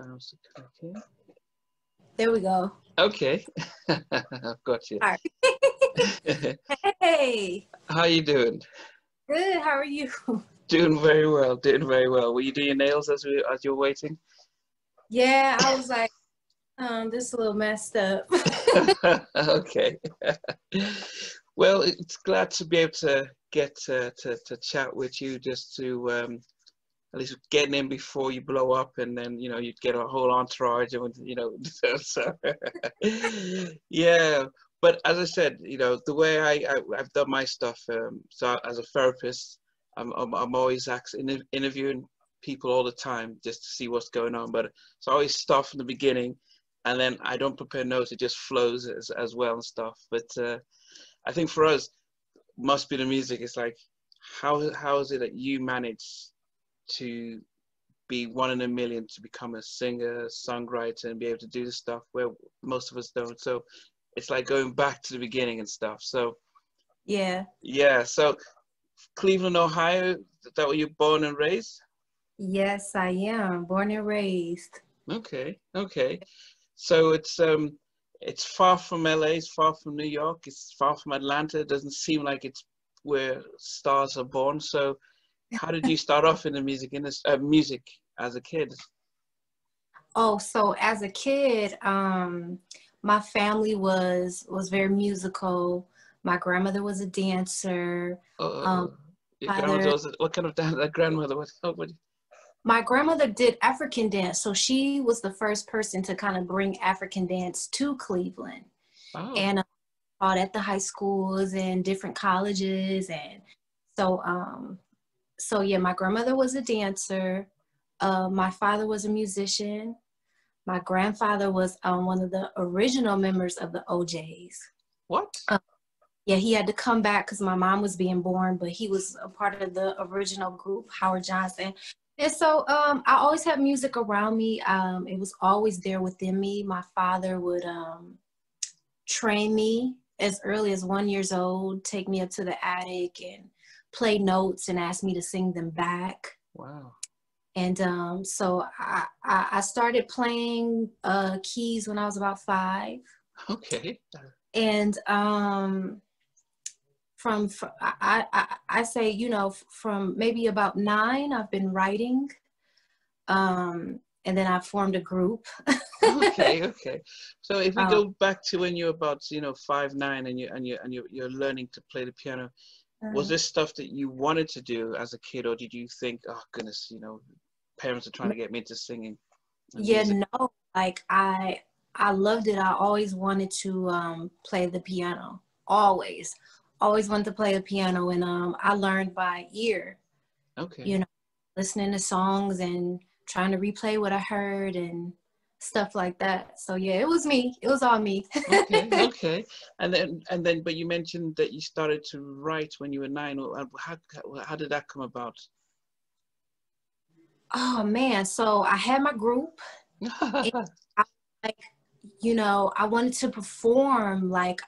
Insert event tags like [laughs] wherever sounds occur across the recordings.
Okay. There we go. Okay, [laughs] I've got you. All right. [laughs] hey, How you doing? good. How are you? Doing very well. Doing very well. Were you doing your nails as we as you're waiting? Yeah, I was like, um, this is a little messed up. [laughs] okay. well, it's glad to be able to get to, to, to chat with you just to um, at least getting in before you blow up and then, you know, you'd get a whole entourage and, you know, [laughs] so, yeah. But as I said, you know, the way I, I, I've done my stuff, um, so as a therapist, I'm, I'm, I'm always actually interviewing people all the time just to see what's going on. But it's always stuff from the beginning, and then I don't prepare notes; it just flows as, as well and stuff. But uh, I think for us, must be the music. It's like how how is it that you manage to be one in a million to become a singer, songwriter, and be able to do the stuff where most of us don't. So it's like going back to the beginning and stuff. So yeah. yeah, so Cleveland, Ohio, that where you're born and raised? Yes, I am. Born and raised. Okay, okay. So it's um it's far from LA, it's far from New York, it's far from Atlanta. It doesn't seem like it's where stars are born. So how did you start off in the music industry, uh, music as a kid? Oh, so as a kid, um, my family was was very musical. My grandmother was a dancer. Uh, Um, your father- grandmother was, what kind of dance? That grandmother was. Oh, what, My grandmother did African dance, so she was the first person to kind of bring African dance to Cleveland. oh, and uh, taught at the high schools and different colleges and so um so yeah my grandmother was a dancer. Uh, my father was a musician. My grandfather was um, one of the original members of the O'Jays what? yeah he had to come back because my mom was being born but he was a part of the original group howard johnson. And so um, i always had music around me. Um, it was always there within me. My father would um, train me as early as one years old take me up to the attic and play notes and ask me to sing them back Wow. and um, so I, I, I started playing uh, keys when i was about five Okay. and um from fr- I, I i say you know f- from maybe about nine i've been writing um and then i formed a group okay, [laughs] okay. So if we Um, go back to when you're about, you know, five nine, and you and you and you you're learning to play the piano, was this stuff that you wanted to do as a kid, or did you think, oh goodness, you know, parents are trying to get me into singing? yeah music? no like i i loved it i always wanted to um play the piano always always wanted to play the piano and um i learned by ear Okay. you know, listening to songs and trying to replay what I heard and stuff like that. So yeah, it was me. It was all me. okay, [laughs] okay. And then and then, but you mentioned that you started to write when you were nine. Well, How how did that come about? oh man, so I had my group. [laughs] Like, you know, I wanted to perform. Like,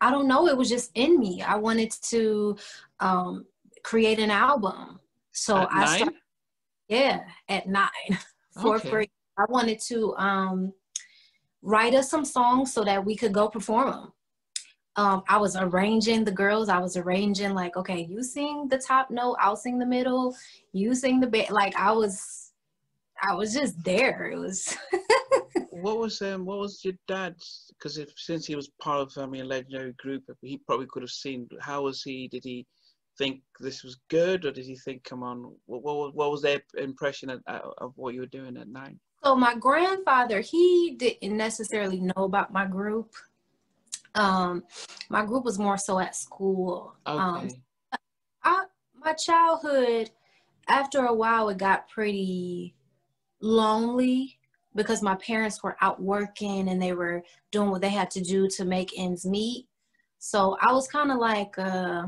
I don't know, it was just in me. I wanted to um, create an album. So At I started. Yeah, at nine, [laughs] fourth Okay. grade. I wanted to um, write us some songs so that we could go perform them. Um, I was arranging the girls. I was arranging like, okay, you sing the top note, I'll sing the middle, you sing the ba-. Like I was, I was just there. It was. [laughs] What was um what was your dad's? Because if since he was part of I mean a legendary group, he probably could have seen. How was he? Did he think this was good, or did he think, come on? What what, what was their impression of, of what you were doing at nine? So my grandfather, he didn't necessarily know about my group. Um, my group was more so at school. Okay. Um, I my childhood, after a while, it got pretty lonely because my parents were out working and they were doing what they had to do to make ends meet. So I was kind of like uh,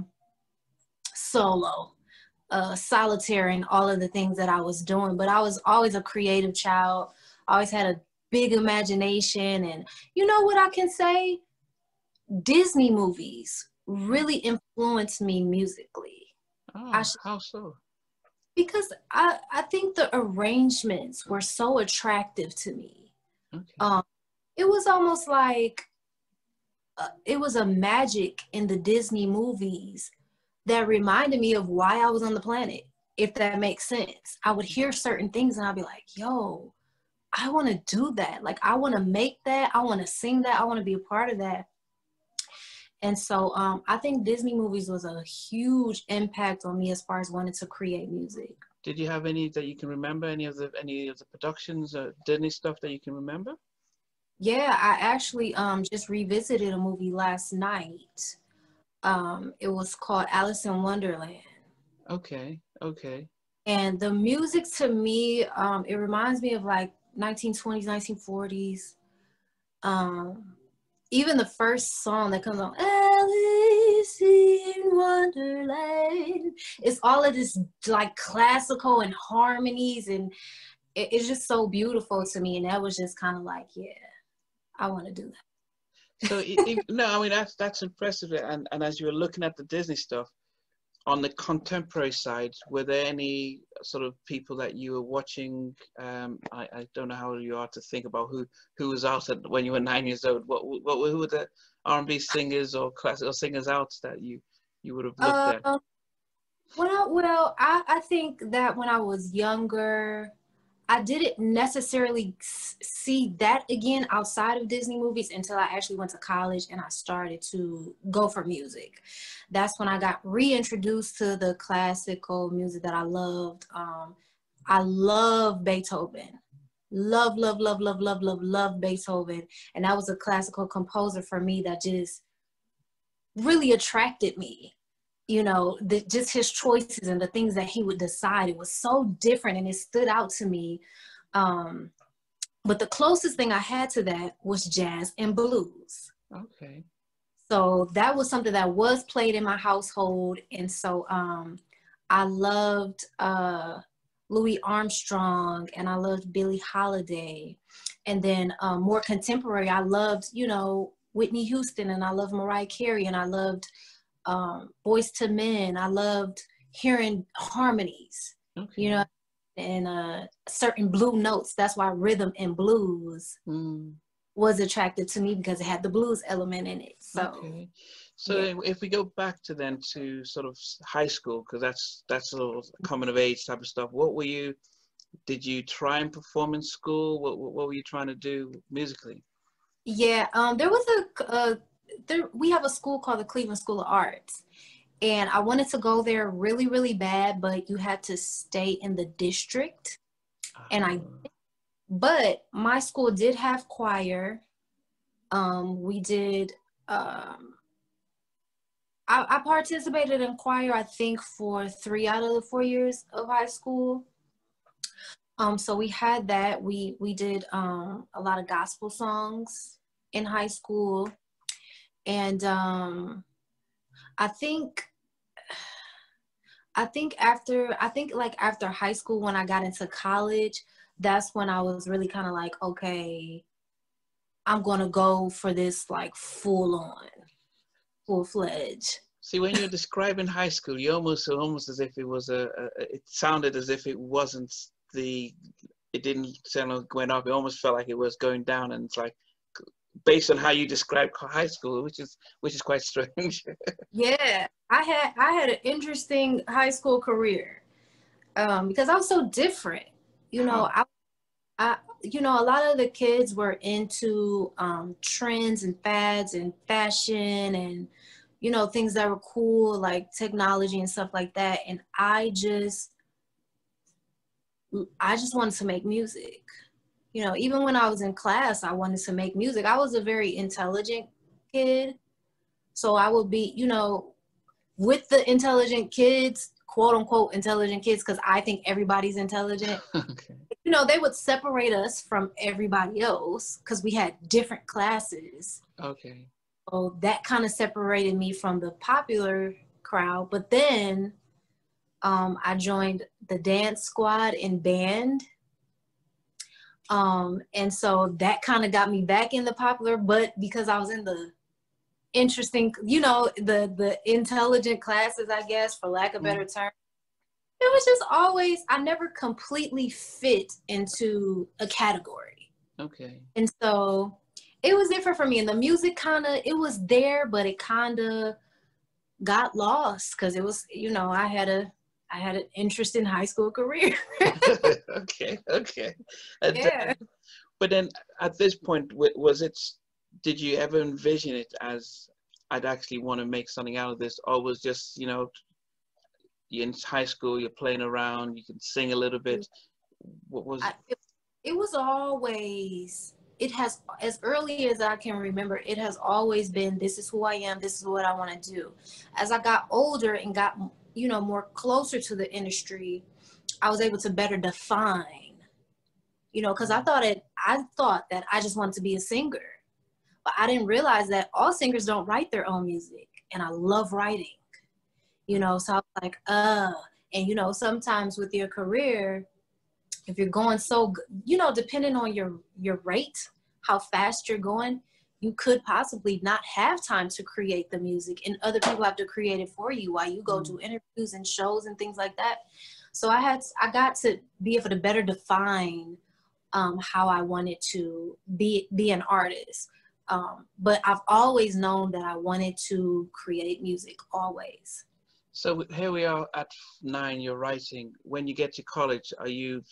solo, uh, solitary in all of the things that I was doing. But I was always a creative child. I always had a big imagination, and you know what I can say? Disney movies really influenced me musically. oh, should- how so? Because I, I think the arrangements were so attractive to me. Okay. Um, it was almost like uh, it was a magic in the Disney movies that reminded me of why I was on the planet, if that makes sense. I would hear certain things and I'd be like, yo, I want to do that. Like, I want to make that. I want to sing that. I want to be a part of that. And so um, I think Disney movies was a huge impact on me as far as wanting to create music. Did you have any that you can remember? Any of the any of the productions, or Disney stuff that you can remember? Yeah, I actually um, just revisited a movie last night. Um, it was called Alice in Wonderland. Okay, okay. And the music to me, um, it reminds me of like 1920s, 1940s. Um, even the first song that comes on, Alice in Wonderland, it's all of this like classical and harmonies, and it, it's just so beautiful to me. And that was just kind of like, yeah, I want to do that. So no, I mean that's that's impressive. And and as you were looking at the Disney stuff, on the contemporary side, were there any sort of people that you were watching? Um, I, I don't know how you are to think about who who was out at, when you were nine years old. What what who were the R&B singers or classical singers out that you you would have looked uh, at? Well, well, I I think that when I was younger, I didn't necessarily see that again outside of Disney movies until I actually went to college and I started to go for music. That's when I got reintroduced to the classical music that I loved. Um, I love Beethoven. Love, love, love, love, love, love, love Beethoven. And that was a classical composer for me that just really attracted me you know, the, just his choices and the things that he would decide. It was so different and it stood out to me. Um, but the closest thing I had to that was jazz and blues. Okay. So that was something that was played in my household. And so um, I loved uh, Louis Armstrong and I loved Billie Holiday. And then um, more contemporary, I loved, you know, Whitney Houston and I loved Mariah Carey and I loved um, Boyz II Men. I loved hearing harmonies, okay. you know, and uh, certain blue notes. That's why rhythm and blues mm. was attracted to me because it had the blues element in it. So. Okay. So yeah. if we go back to then to sort of high school, because that's that's a of coming of age type of stuff. What were you? Did you try and perform in school? What what were you trying to do musically? Yeah, um, there was a, a there we have a school called the Cleveland School of Arts. And I wanted to go there really, really bad, but you had to stay in the district. And I ah. but my school did have choir. Um, we did um I, I participated in choir, I think, for three out of the four years of high school. Um, so we had that. We we did um, a lot of gospel songs in high school and um i think i think after i think like after high school when i got into college that's when i was really kind of like okay i'm gonna go for this like full on full fledged see when you're describing high school you almost almost as if it was a, a it sounded as if it wasn't the it didn't sound like going up. It almost felt like it was going down and it's like based on how you describe high school, which is which is quite strange. [laughs] yeah, I had I had an interesting high school career um, because I was so different. You know, I, I you know a lot of the kids were into um, trends and fads and fashion and you know things that were cool like technology and stuff like that, and I just I just wanted to make music you know, even when I was in class, I wanted to make music. I was a very intelligent kid. So I would be, you know, with the intelligent kids, quote unquote intelligent kids, because I think everybody's intelligent. [laughs] okay. You know, they would separate us from everybody else because we had different classes. Okay. So that kind of separated me from the popular crowd. But then um, I joined the dance squad in band um, and so that kind of got me back in the popular, but because I was in the interesting, you know, the the intelligent classes, I guess, for lack of better mm-hmm. term, it was just always I never completely fit into a category. Okay. And so it was different for me. And the music kind of it was there, but it kind of got lost because it was you know I had a I had an interest in high school career. [laughs] okay, okay. Uh, and, yeah. But then at this point, was it? Did you ever envision it as I'd actually want to make something out of this, or was just you know, you're in high school, you're playing around, you can sing a little bit. What was? I, it, it was always. It has as early as I can remember. It has always been. This is who I am. This is what I want to do. As I got older and got you know more closer to the industry, I was able to better define. You know, because I thought it. I thought that I just wanted to be a singer but I didn't realize that all singers don't write their own music. And I love writing, you know, so I was like, uh, and you know, sometimes with your career, if you're going so, you know, depending on your, your rate, how fast you're going, you could possibly not have time to create the music and other people have to create it for you while you go mm-hmm. to interviews and shows and things like that. So I had, I got to be able to better define um, how I wanted to be, be an artist. Um, but I've always known that I wanted to create music, always. So here we are at nine. You're writing. When you get to college, are you?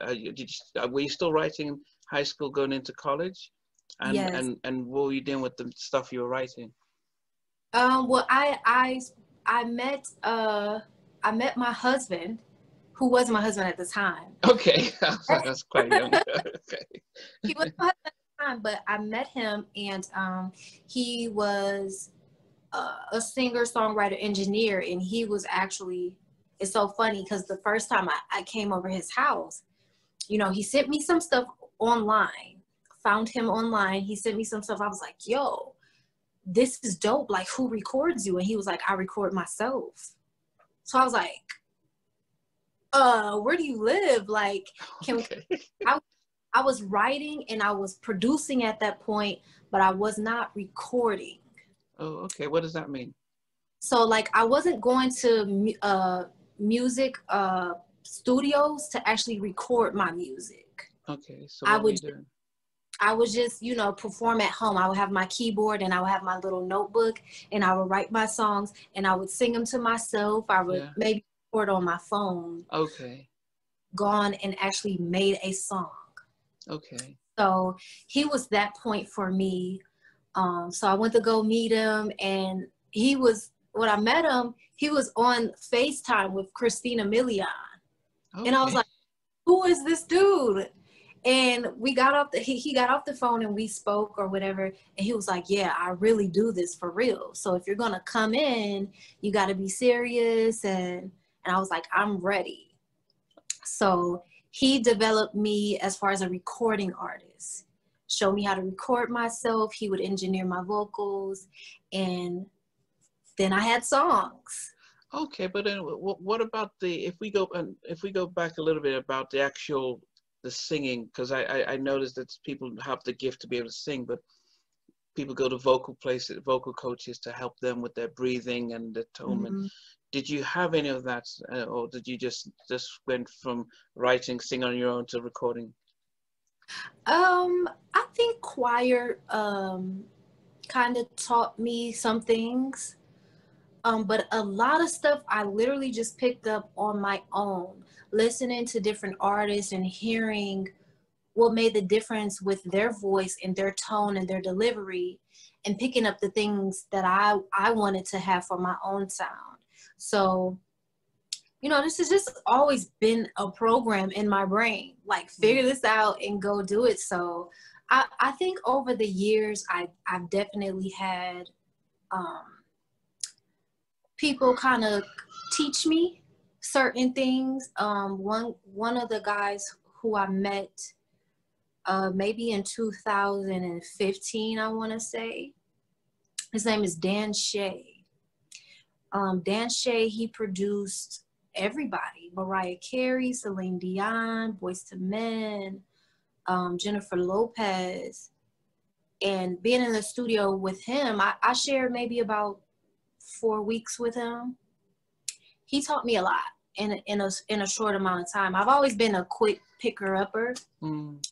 Are you did you, were you still writing high school, going into college? And yes. and and what were you doing with the stuff you were writing? Um. Well, I I I met uh I met my husband, who was my husband at the time. Okay, [laughs] that's quite young. [laughs] okay. He was my husband at the time, but I met him and um, he was uh, a singer, songwriter, engineer, and he was actually. It's so funny because the first time I, I came over his house, you know, he sent me some stuff online. Found him online. He sent me some stuff. I was like, "Yo, this is dope. Like, who records you?" And he was like, "I record myself." So I was like, uh, where do you live? Like, can okay. [laughs] I I was writing and I was producing at that point, but I was not recording. Oh, okay. What does that mean? So like I wasn't going to uh, music uh, studios to actually record my music. Okay. So I would. I would just, you know, perform at home. I would have my keyboard and I would have my little notebook and I would write my songs and I would sing them to myself. I would yeah. maybe record on my phone. Okay. Gone and actually made a song. Okay. So he was that point for me. Um, so I went to go meet him, and he was when I met him, he was on FaceTime with Christina Milian, okay. and I was like, "Who is this dude?" And we got off the he, he got off the phone and we spoke or whatever, and he was like, "Yeah, I really do this for real. So if you're gonna come in, you got to be serious." And and I was like, "I'm ready." So he developed me as far as a recording artist showed me how to record myself he would engineer my vocals and then i had songs okay but then what about the if we go and if we go back a little bit about the actual the singing because I, I i noticed that people have the gift to be able to sing but people go to vocal places vocal coaches to help them with their breathing and the tone. Mm-hmm. Did you have any of that uh, or did you just just went from writing sing on your own to recording? Um i think choir um kind of taught me some things um but a lot of stuff i literally just picked up on my own listening to different artists and hearing what made the difference with their voice and their tone and their delivery and picking up the things that i i wanted to have for my own sound so, you know, this has just always been a program in my brain. Like, figure this out and go do it. So, I, I think over the years, I, I've definitely had um, people kind of teach me certain things. Um, one one of the guys who I met uh, maybe in 2015, I want to say, his name is Dan Shea um, Dan Shea, he produced everybody Mariah Carey, Celine Dion, Boyz II Men, um, Jennifer Lopez. And being in the studio with him, I, I shared maybe about four weeks with him. He taught me a lot. in a, in a in a short amount of time. I've always been a quick picker upper, mm.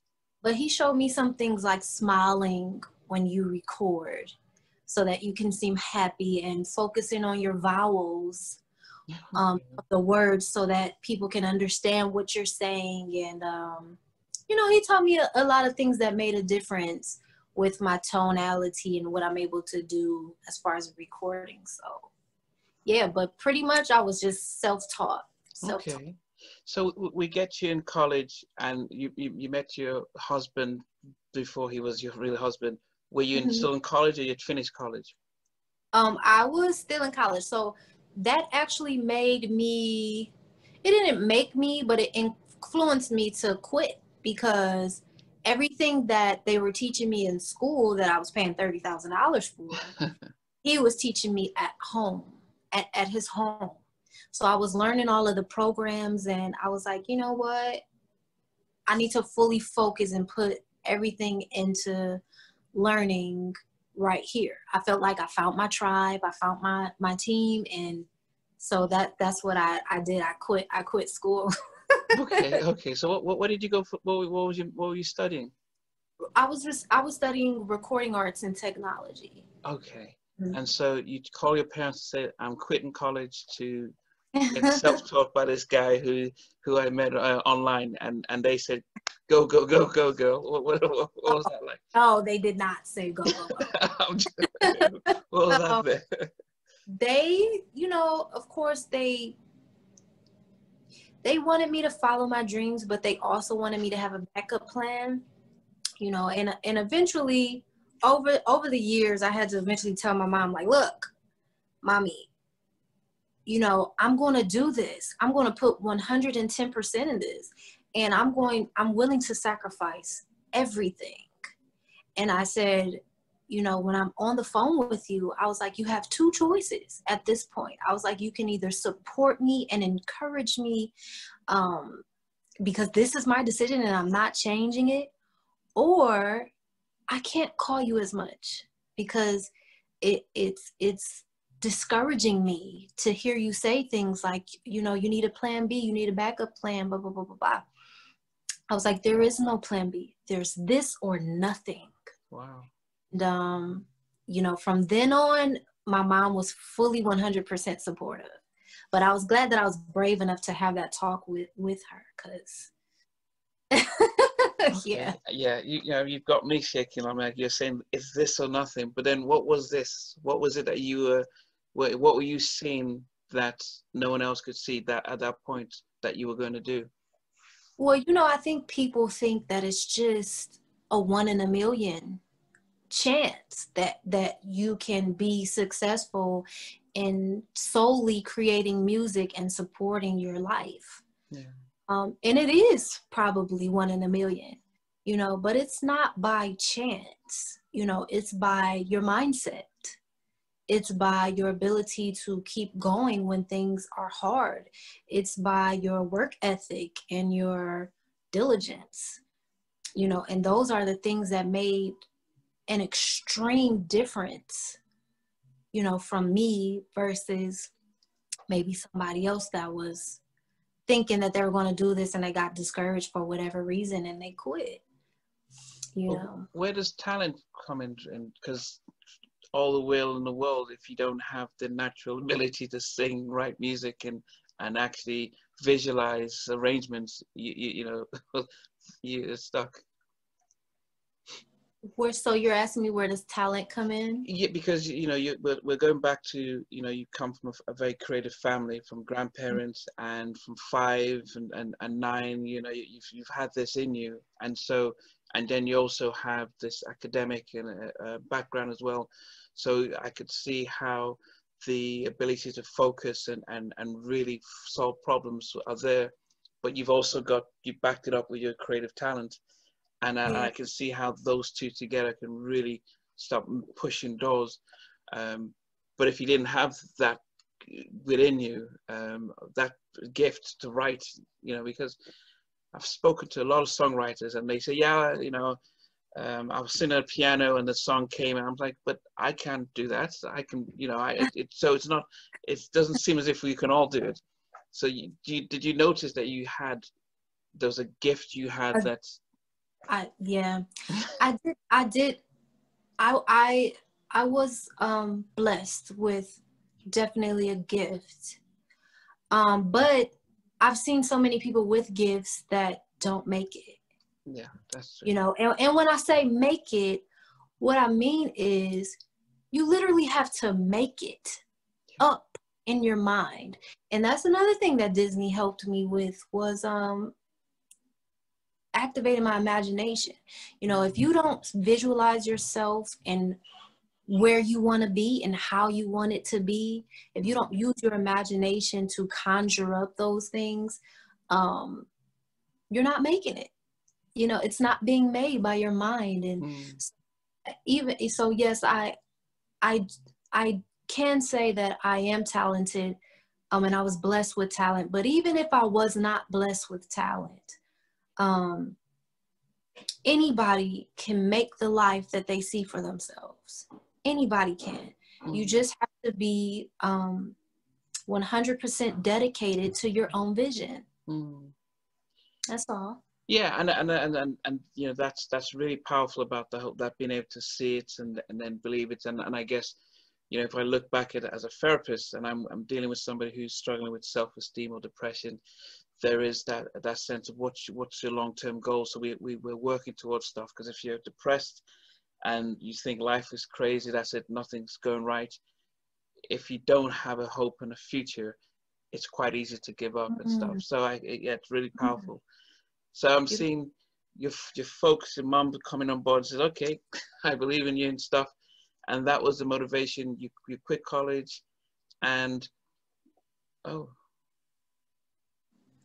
but he showed me some things like smiling when you record, so that you can seem happy and focusing on your vowels, um, the words, so that people can understand what you're saying. And um, you know, he taught me a, a lot of things that made a difference with my tonality and what I'm able to do as far as recording. So yeah, but pretty much I was just self-taught. self-taught. Okay. So we get you in college and you, you, you, met your husband before he was your real husband. Were you mm-hmm. still in college or you'd finished college? Um, I was still in college. So that actually made me, it didn't make me, but it influenced me to quit because everything that they were teaching me in school that I was paying $30,000 for, [laughs] he was teaching me at home, at, at his home. So I was learning all of the programs and I was like, you know what? I need to fully focus and put everything into learning right here. I felt like I found my tribe, I found my my team and so that that's what I, I did. I quit I quit school. [laughs] okay, [laughs] okay. So what, what, what did you go for? What, what was you what were you studying? I was just I was studying recording arts and technology. Okay. Mm-hmm. And so you call your parents and say, "I'm quitting college to [laughs] get self-taught by this guy who who I met uh, online," and and they said, "Go go go go go." What, what, what, was that like? [laughs] Oh, they did not say go go go. what was that? There? They, you know, of course they they wanted me to follow my dreams, but they also wanted me to have a backup plan. You know, and and eventually over over the years I had to eventually tell my mom, like, look, mommy, you know, I'm gonna do this. I'm gonna put 110% in this. And I'm going, I'm willing to sacrifice everything. And I said, you know, when I'm on the phone with you, I was like, you have two choices at this point. I was like, you can either support me and encourage me um, because this is my decision and I'm not changing it, or I can't call you as much because it, it's it's discouraging me to hear you say things like, you know, you need a plan B, you need a backup plan, blah blah blah blah blah. I was like, there is no plan B. There's this or nothing. Wow. And, um, you know, from then on, my mom was fully 100% supportive. But I was glad that I was brave enough to have that talk with with her, cause. [laughs] yeah. Yeah, you, you know, you've got me shaking. I'm like, you're saying, it's this or nothing?" But then, what was this? What was it that you were? What, what were you seeing that no one else could see that at that point that you were going to do? Well, you know, I think people think that it's just a one in a million chance that that you can be successful in solely creating music and supporting your life. Yeah. um, and it is probably one in a million you know but it's not by chance you know it's by your mindset. It's by your ability to keep going when things are hard. It's by your work ethic and your diligence you know and those are the things that made an extreme difference, you know, from me versus maybe somebody else that was thinking that they were going to do this and they got discouraged for whatever reason and they quit. You well, know, where does talent come in? Because all the will in the world, if you don't have the natural [laughs] ability to sing, write music, and and actually visualize arrangements, you you, you know, [laughs] you're stuck where so you're asking me where does talent come in? Yeah because you know you we're, we're going back to you know you come from a, a very creative family from grandparents mm-hmm. and from five and, and, and nine you know you've, you've had this in you. And so and then you also have this academic and uh, uh, background as well. So i could see how the ability to focus and, and, and really solve problems are there but you've also got you backed it up with your creative talent and I, yeah. I can see how those two together can really start pushing doors. Um, but if you didn't have that within you, um, that gift to write, you know, because I've spoken to a lot of songwriters and they say, yeah, you know, um, I was sitting at a piano and the song came and I'm like, but I can't do that. I can, you know, I, it, it, so it's not, it doesn't seem as if we can all do it. so you, you, did you notice that you had there was a gift you had I, that I yeah I did I did I I I was um blessed with definitely a gift um but I've seen so many people with gifts that don't make it yeah that's true. you know and, and when I say make it what I mean is you literally have to make it up in your mind. And that's another thing that Disney helped me with was um activating my imagination. You know, if you don't visualize yourself and where you want to be and how you want it to be, if you don't use your imagination to conjure up those things, um, you're not making it. You know, it's not being made by your mind. And mm. even so, yes, I, I, I can say that I am talented um, and I was blessed with talent. But even if I was not blessed with talent, um, anybody can make the life that they see for themselves. Anybody can. You mm. just have to be um, 100% dedicated to your own vision. Mm. That's all. Yeah, and, and and and and you know that's that's really powerful about the whole that being able to see it and and then believe it and and I guess you know, if I look back at it as a therapist and I'm, I'm dealing with somebody who's struggling with self-esteem or depression, there is that that sense of what's what's your long-term goal. So we, we we're working towards stuff because if you're depressed and you think life is crazy, that's it, nothing's going right. If you don't have a hope and a future, it's quite easy to give up mm-hmm. and stuff. Mm-hmm. So I yeah, it's really mm-hmm. powerful. Mm-hmm. So I'm seeing your your folks, your mom coming on board and says, okay, [laughs] I believe in you and stuff and that was the motivation. You you quit college, and oh.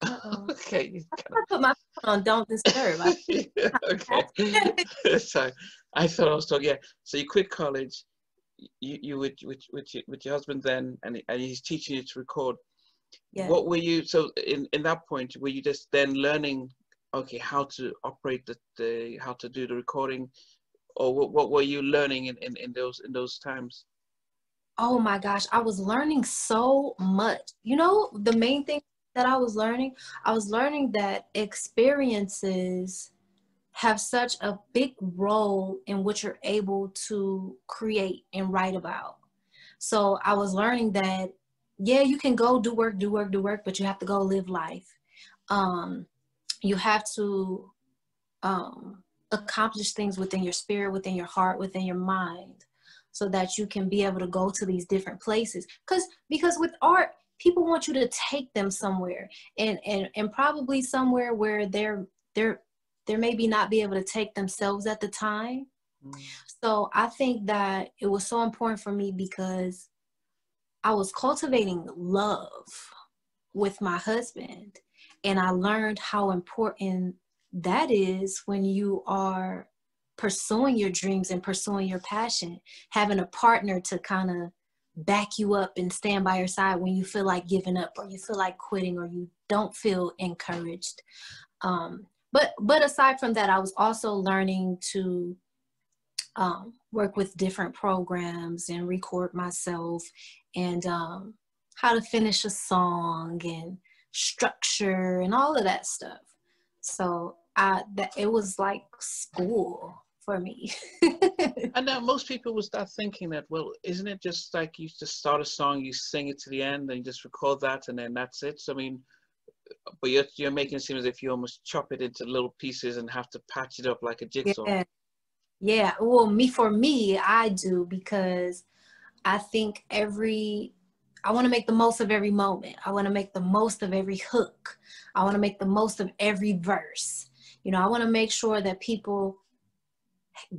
[laughs] okay. I put my phone on don't disturb. yeah, [laughs] okay. [laughs] so I thought I was talking. Yeah. So you quit college. You you with with with your, with your husband then, and and he's teaching you to record. Yeah. What were you? So in in that point, were you just then learning? Okay, how to operate the, the how to do the recording, or what, what were you learning in, in, in those in those times oh my gosh i was learning so much you know the main thing that i was learning i was learning that experiences have such a big role in what you're able to create and write about so i was learning that yeah you can go do work do work do work but you have to go live life um you have to um accomplish things within your spirit, within your heart, within your mind, so that you can be able to go to these different places. Because because with art, people want you to take them somewhere, and and and probably somewhere where they're they're they're maybe not be able to take themselves at the time. Mm. So I think that it was so important for me because I was cultivating love with my husband and I learned how important that is when you are pursuing your dreams and pursuing your passion, having a partner to kind of back you up and stand by your side when you feel like giving up or you feel like quitting or you don't feel encouraged. Um, but but aside from that, I was also learning to um, work with different programs and record myself and um, how to finish a song and structure and all of that stuff. So I that it was like school for me. and now [laughs] most people will start thinking that, well, isn't it just like you just start a song, you sing it to the end, and you just record that, and then that's it? So I mean, but you're you're making it seem as if you almost chop it into little pieces and have to patch it up like a jigsaw. Yeah. Yeah. Well, me for me, I do because I think every I want to make the most of every moment. I want to make the most of every hook. I want to make the most of every verse. You know, I want to make sure that people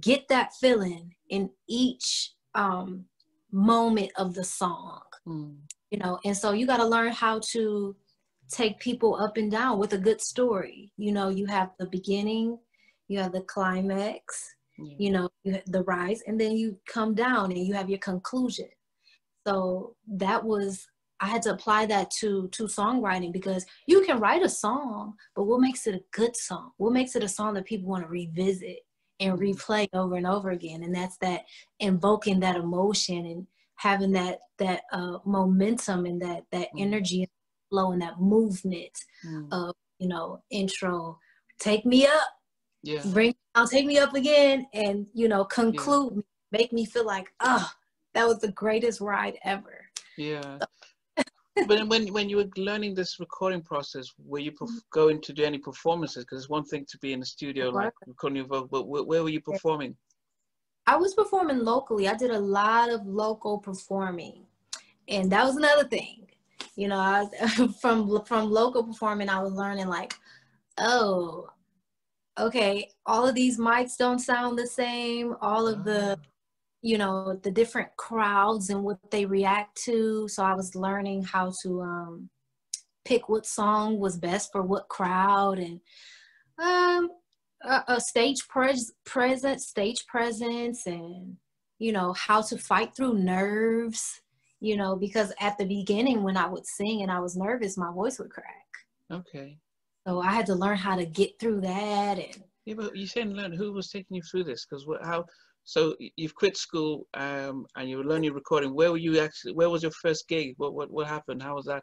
get that feeling in each um, moment of the song. Mm. You know, and so you got to learn how to take people up and down with a good story. You know, you have the beginning, you have the climax, yeah. you know, you the rise, and then you come down and you have your conclusion. So that was I had to apply that to to songwriting because you can write a song, but what makes it a good song? What makes it a song that people want to revisit and replay over and over again? And that's that invoking that emotion and having that that uh, momentum and that that mm-hmm. energy flow and that movement mm. of you know intro take me up yeah bring i'll take me up again and you know conclude yeah. make me feel like oh that was the greatest ride ever yeah but when when you were learning this recording process, were you perf- mm-hmm. going to do any performances? Because it's one thing to be in the studio like recording your vocal, but where, where were you performing? I was performing locally. I did a lot of local performing, and that was another thing. You know, I was, [laughs] from from local performing, I was learning like, oh, okay, all of these mics don't sound the same. All of the ah you know the different crowds and what they react to. So i was learning how to um, pick what song was best for what crowd and um, a, a stage pres- presence stage presence and you know how to fight through nerves you know because at the beginning when i would sing and i was nervous my voice would crack. Okay. So i had to learn how to get through that and yeah but you said learn who was taking you through this? Because how so you've quit school um, and you were learning recording. Where were you actually? Where was your first gig? What what what happened? How was that?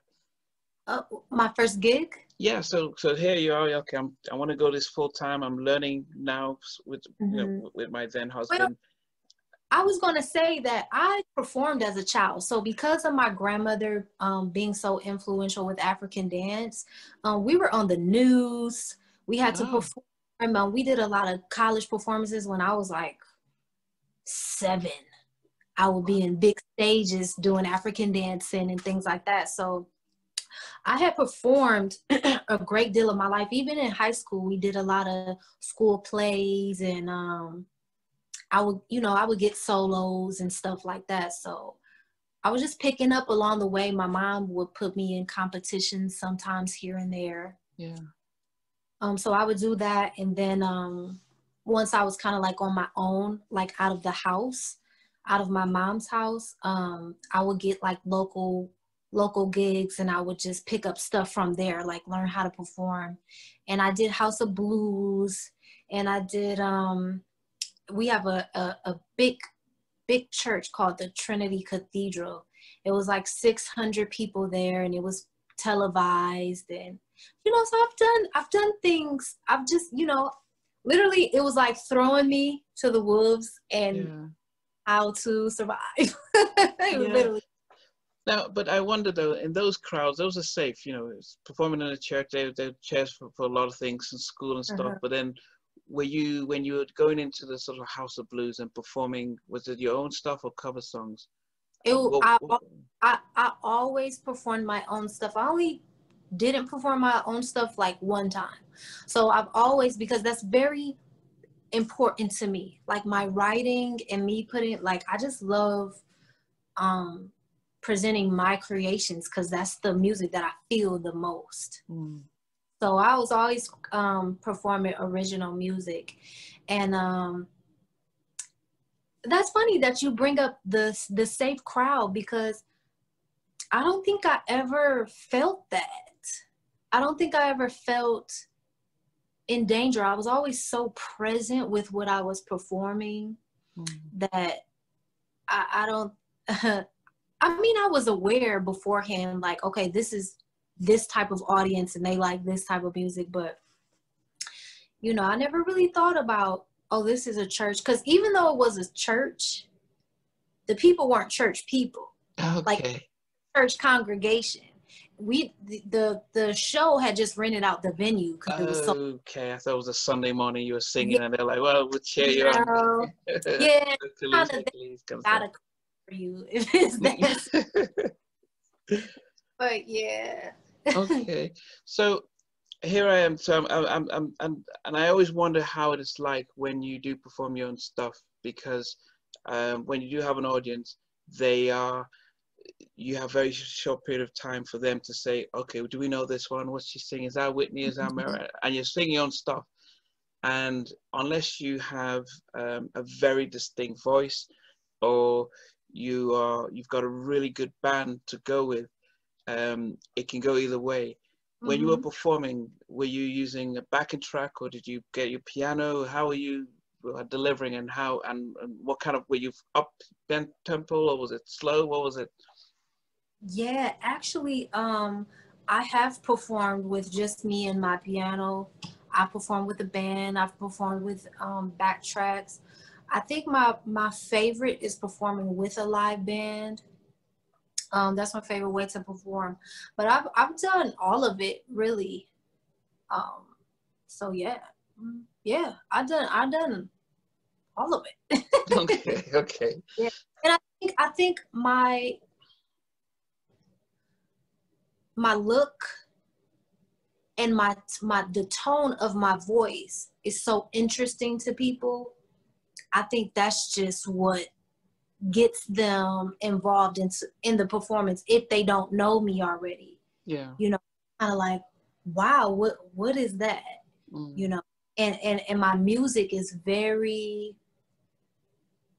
Uh, my first gig. Yeah. So so here you are. Okay, I'm, I want to go this full time. I'm learning now with mm-hmm. you know, mm-hmm. with my then husband. Well, I was going to say that I performed as a child. So because of my grandmother um, being so influential with African dance, um, we were on the news. We had to oh. perform. Um, we did a lot of college performances when I was like seven. I would be in big stages doing African dancing and things like that. So I had performed [clears throat] a great deal of my life. Even in high school, we did a lot of school plays and um, I would, you know, I would get solos and stuff like that. So I was just picking up along the way. My mom would put me in competitions sometimes here and there. Yeah. Um, so I would do that and then um once I was kind of like on my own, like out of the house, out of my mom's house, um, I would get like local local gigs and I would just pick up stuff from there, like learn how to perform. And I did House of Blues and I did um we have a, a, a big big church called the Trinity Cathedral. It was like 600 people there and it was televised and you know so I've done I've done things I've just you know literally it was like throwing me to the wolves and yeah. how to survive. [laughs] yeah. literally. Now, but I wonder though, in those crowds, those are safe. You know, performing in a church, they they chairs for, for a lot of things in school and stuff. Uh-huh. But then, were you when you were going into the sort of house of blues and performing? Was it your own stuff or cover songs? It, what, I, what? I I always performed my own stuff. I only didn't perform my own stuff like one time. So I've always, because that's very important to me, like my writing and me putting, like, I just love um, presenting my creations because that's the music that I feel the most. Mm. So I was always um, performing original music. And um, that's funny that you bring up the, the safe crowd because I don't think I ever felt that. I don't think I ever felt in danger. I was always so present with what I was performing mm-hmm. that I, I don't. [laughs] I mean, I was aware beforehand, like, okay, this is this type of audience and they like this type of music, but you know, I never really thought about, oh, this is a church. Because even though it was a church, the people weren't church people. Okay. Like church congregation we the the show had just rented out the venue because it was so okay. I thought it was a Sunday morning you were singing yeah. and they're like, "Well, we'll cheer you on." [laughs] yeah, kind of gotta for you [laughs] if it's [laughs] that. but yeah. okay, so here I am. So I'm, I'm, I'm, I'm, and I always wonder how it is like when you do perform your own stuff because um, when you do have an audience, they are you have very short period of time for them to say, okay, do we know this one? What's she singing? Is that Whitney? Is that. [laughs] Mary? And you're singing on stuff. And unless you have um, a very distinct voice or you are you've got a really good band to go with, um, it can go either way. When mm-hmm. you were mm-hmm. performing, were you using a backing track or did you get your piano? How are you uh, delivering and how and, and what kind of were you up bent tempo or was it slow? What was it? Yeah, actually, um, I have performed with just me and my piano. I performed with a band. I've performed with um, backtracks. I think my my favorite is performing with a live band. Um, that's my favorite way to perform. But I've I've done all of it really. Um, so yeah, mm, yeah, I've done I've done all of it. [laughs] okay, okay. Yeah, and I think I think my my look and my my the tone of my voice is so interesting to people I think that's just what gets them involved in in the performance if they don't know me already. Yeah. You know, kind of like, wow, what what is that? Mm. You know, and and and my music is very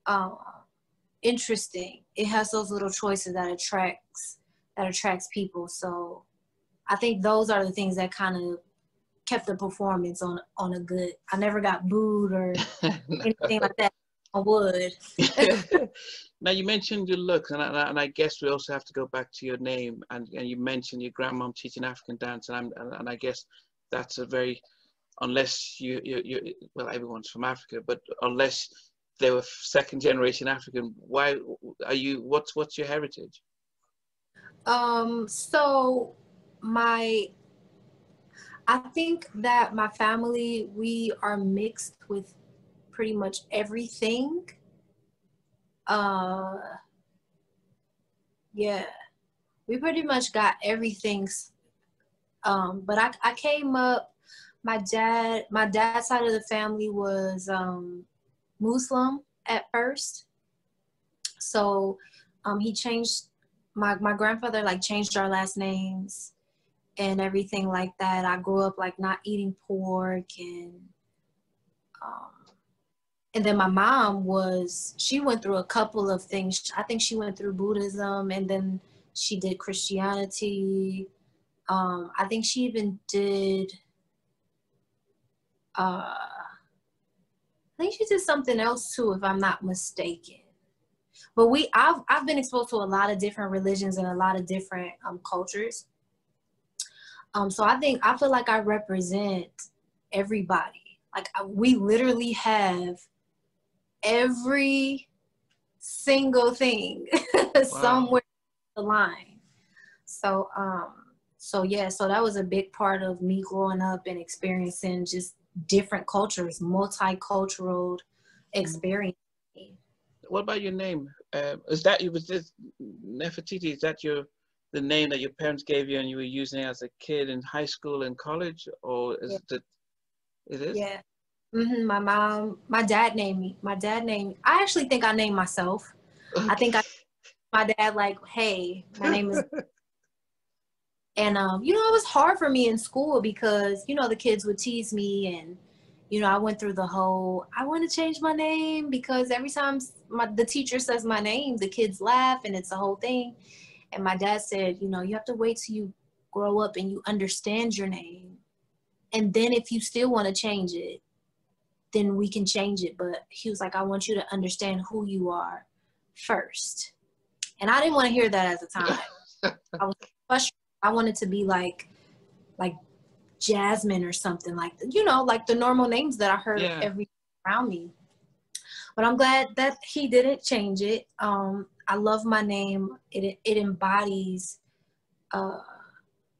uh, interesting. It has those little choices that attracts that attracts people. So I think those are the things that kind of kept the performance on on a good. I never got booed or [laughs] anything like that. I would. [laughs] [laughs] now you mentioned your look, and I, and I guess we also have to go back to your name. And, and you mentioned your grandmom teaching African dance, and, I'm, and I guess that's a very, unless you, you you well everyone's from Africa, but unless they were second generation African, why are you? What's what's your heritage? Um. So my I think that my family, we are mixed with pretty much everything. Uh, yeah, we pretty much got everything. Um, but I, I came up, my dad, my dad's side of the family was um, Muslim at first. So um, he changed, my, my grandfather like changed our last names and everything like that. I grew up like not eating pork and um, and then my mom was she went through a couple of things. I think she went through Buddhism and then she did Christianity. Um, I think she even did uh, I think she did something else too, if I'm not mistaken. But we I've I've been exposed to a lot of different religions and a lot of different um, cultures. Um, so I think I feel like I represent everybody. Like we literally have every single thing [laughs] wow. somewhere the line. So um, so yeah, so that was a big part of me growing up and experiencing just different cultures, multicultural experience. What about your name? Uh, is that was this Nefertiti? Is that your the name that your parents gave you and you were using it as a kid in high school and college, or is yeah. it? It is. Yeah. Mm-hmm. My mom, my dad named me. My dad named. I actually think I named myself. Okay. I think I, my dad like, hey, my name is. [laughs] and um, you know, it was hard for me in school because you know the kids would tease me, and you know I went through the whole. I want to change my name because every time my, the teacher says my name, the kids laugh, and it's a whole thing. And my dad said, you know, you have to wait till you grow up and you understand your name. And then if you still want to change it, then we can change it. But he was like, I want you to understand who you are first. And I didn't want to hear that at the time. [laughs] I was frustrated. I wanted to be like, like Jasmine or something like that. You know, like the normal names that I heard yeah. every around me. But I'm glad that he didn't change it. Um, I love my name. It it embodies uh,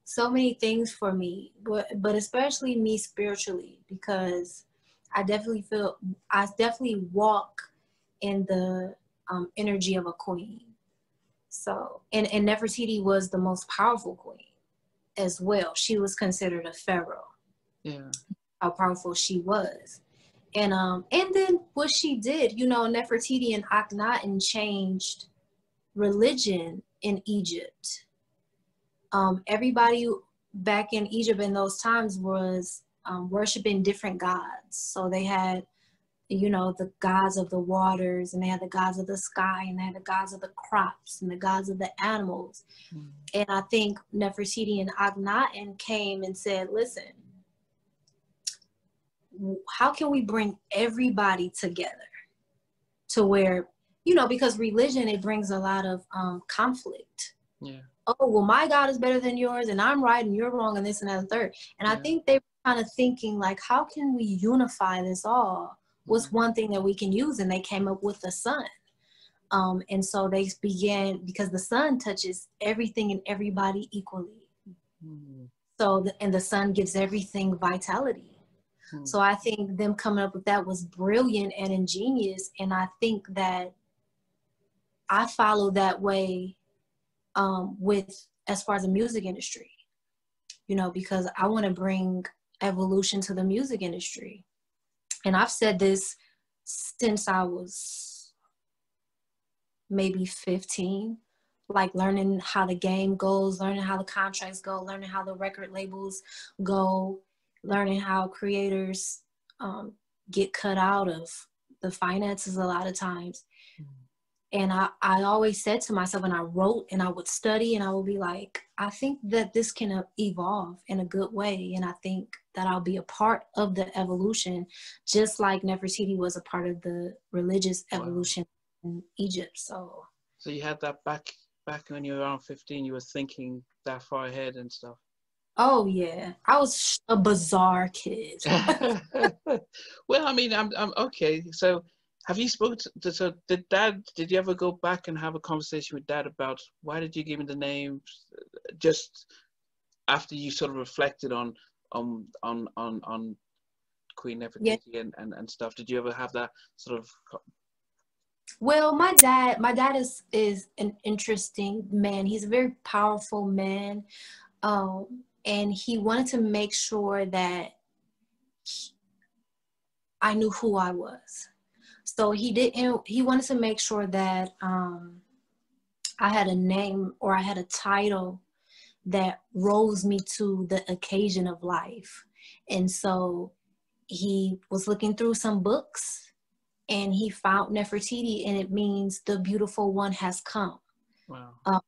so many things for me, but but especially me spiritually because I definitely feel I definitely walk in the um, energy of a queen. So and and Nefertiti was the most powerful queen as well. She was considered a pharaoh. Yeah. How powerful she was. And um and then what she did, you know, Nefertiti and Akhenaten changed religion in Egypt. Um, everybody back in Egypt in those times was um, worshiping different gods. So they had, you know, the gods of the waters, and they had the gods of the sky, and they had the gods of the crops, and the gods of the animals. Mm. And I think Nefertiti and Akhenaten came and said, listen, how can we bring everybody together to where you know, because religion it brings a lot of um, conflict. Yeah. oh well my god is better than yours and i'm right and you're wrong and this and that and third and yeah. i think they were kind of thinking like how can we unify this all what's one thing that we can use and they came up with the sun um, and so they began because the sun touches everything and everybody equally mm-hmm. so the, and the sun gives everything vitality mm-hmm. so i think them coming up with that was brilliant and ingenious and i think that i follow that way um, with as far as the music industry, you know, because I want to bring evolution to the music industry. And I've said this since I was maybe 15, like learning how the game goes, learning how the contracts go, learning how the record labels go, learning how creators um, get cut out of the finances a lot of times and I, I always said to myself and i wrote and i would study and i would be like i think that this can uh, evolve in a good way and i think that i'll be a part of the evolution just like nefertiti was a part of the religious evolution wow. in egypt so so you had that back back when you were around 15 you were thinking that far ahead and stuff Oh yeah, I was a bizarre kid. [laughs] well, I mean, I'm, I'm okay. So have you spoken to, so did dad did you ever go back and have a conversation with dad about why did you give me the name just after you sort of reflected on on on on, on queen nefertiti yeah. and, and and stuff? Did you ever have that sort of well my dad my dad is is an interesting man. He's a very powerful man um and he wanted to make sure that I knew who I was so he didn't he wanted to make sure that um, i had a name or i had a title that rose me to the occasion of life. And so he was looking through some books and he found nefertiti and it means the beautiful one has come. Wow. Um,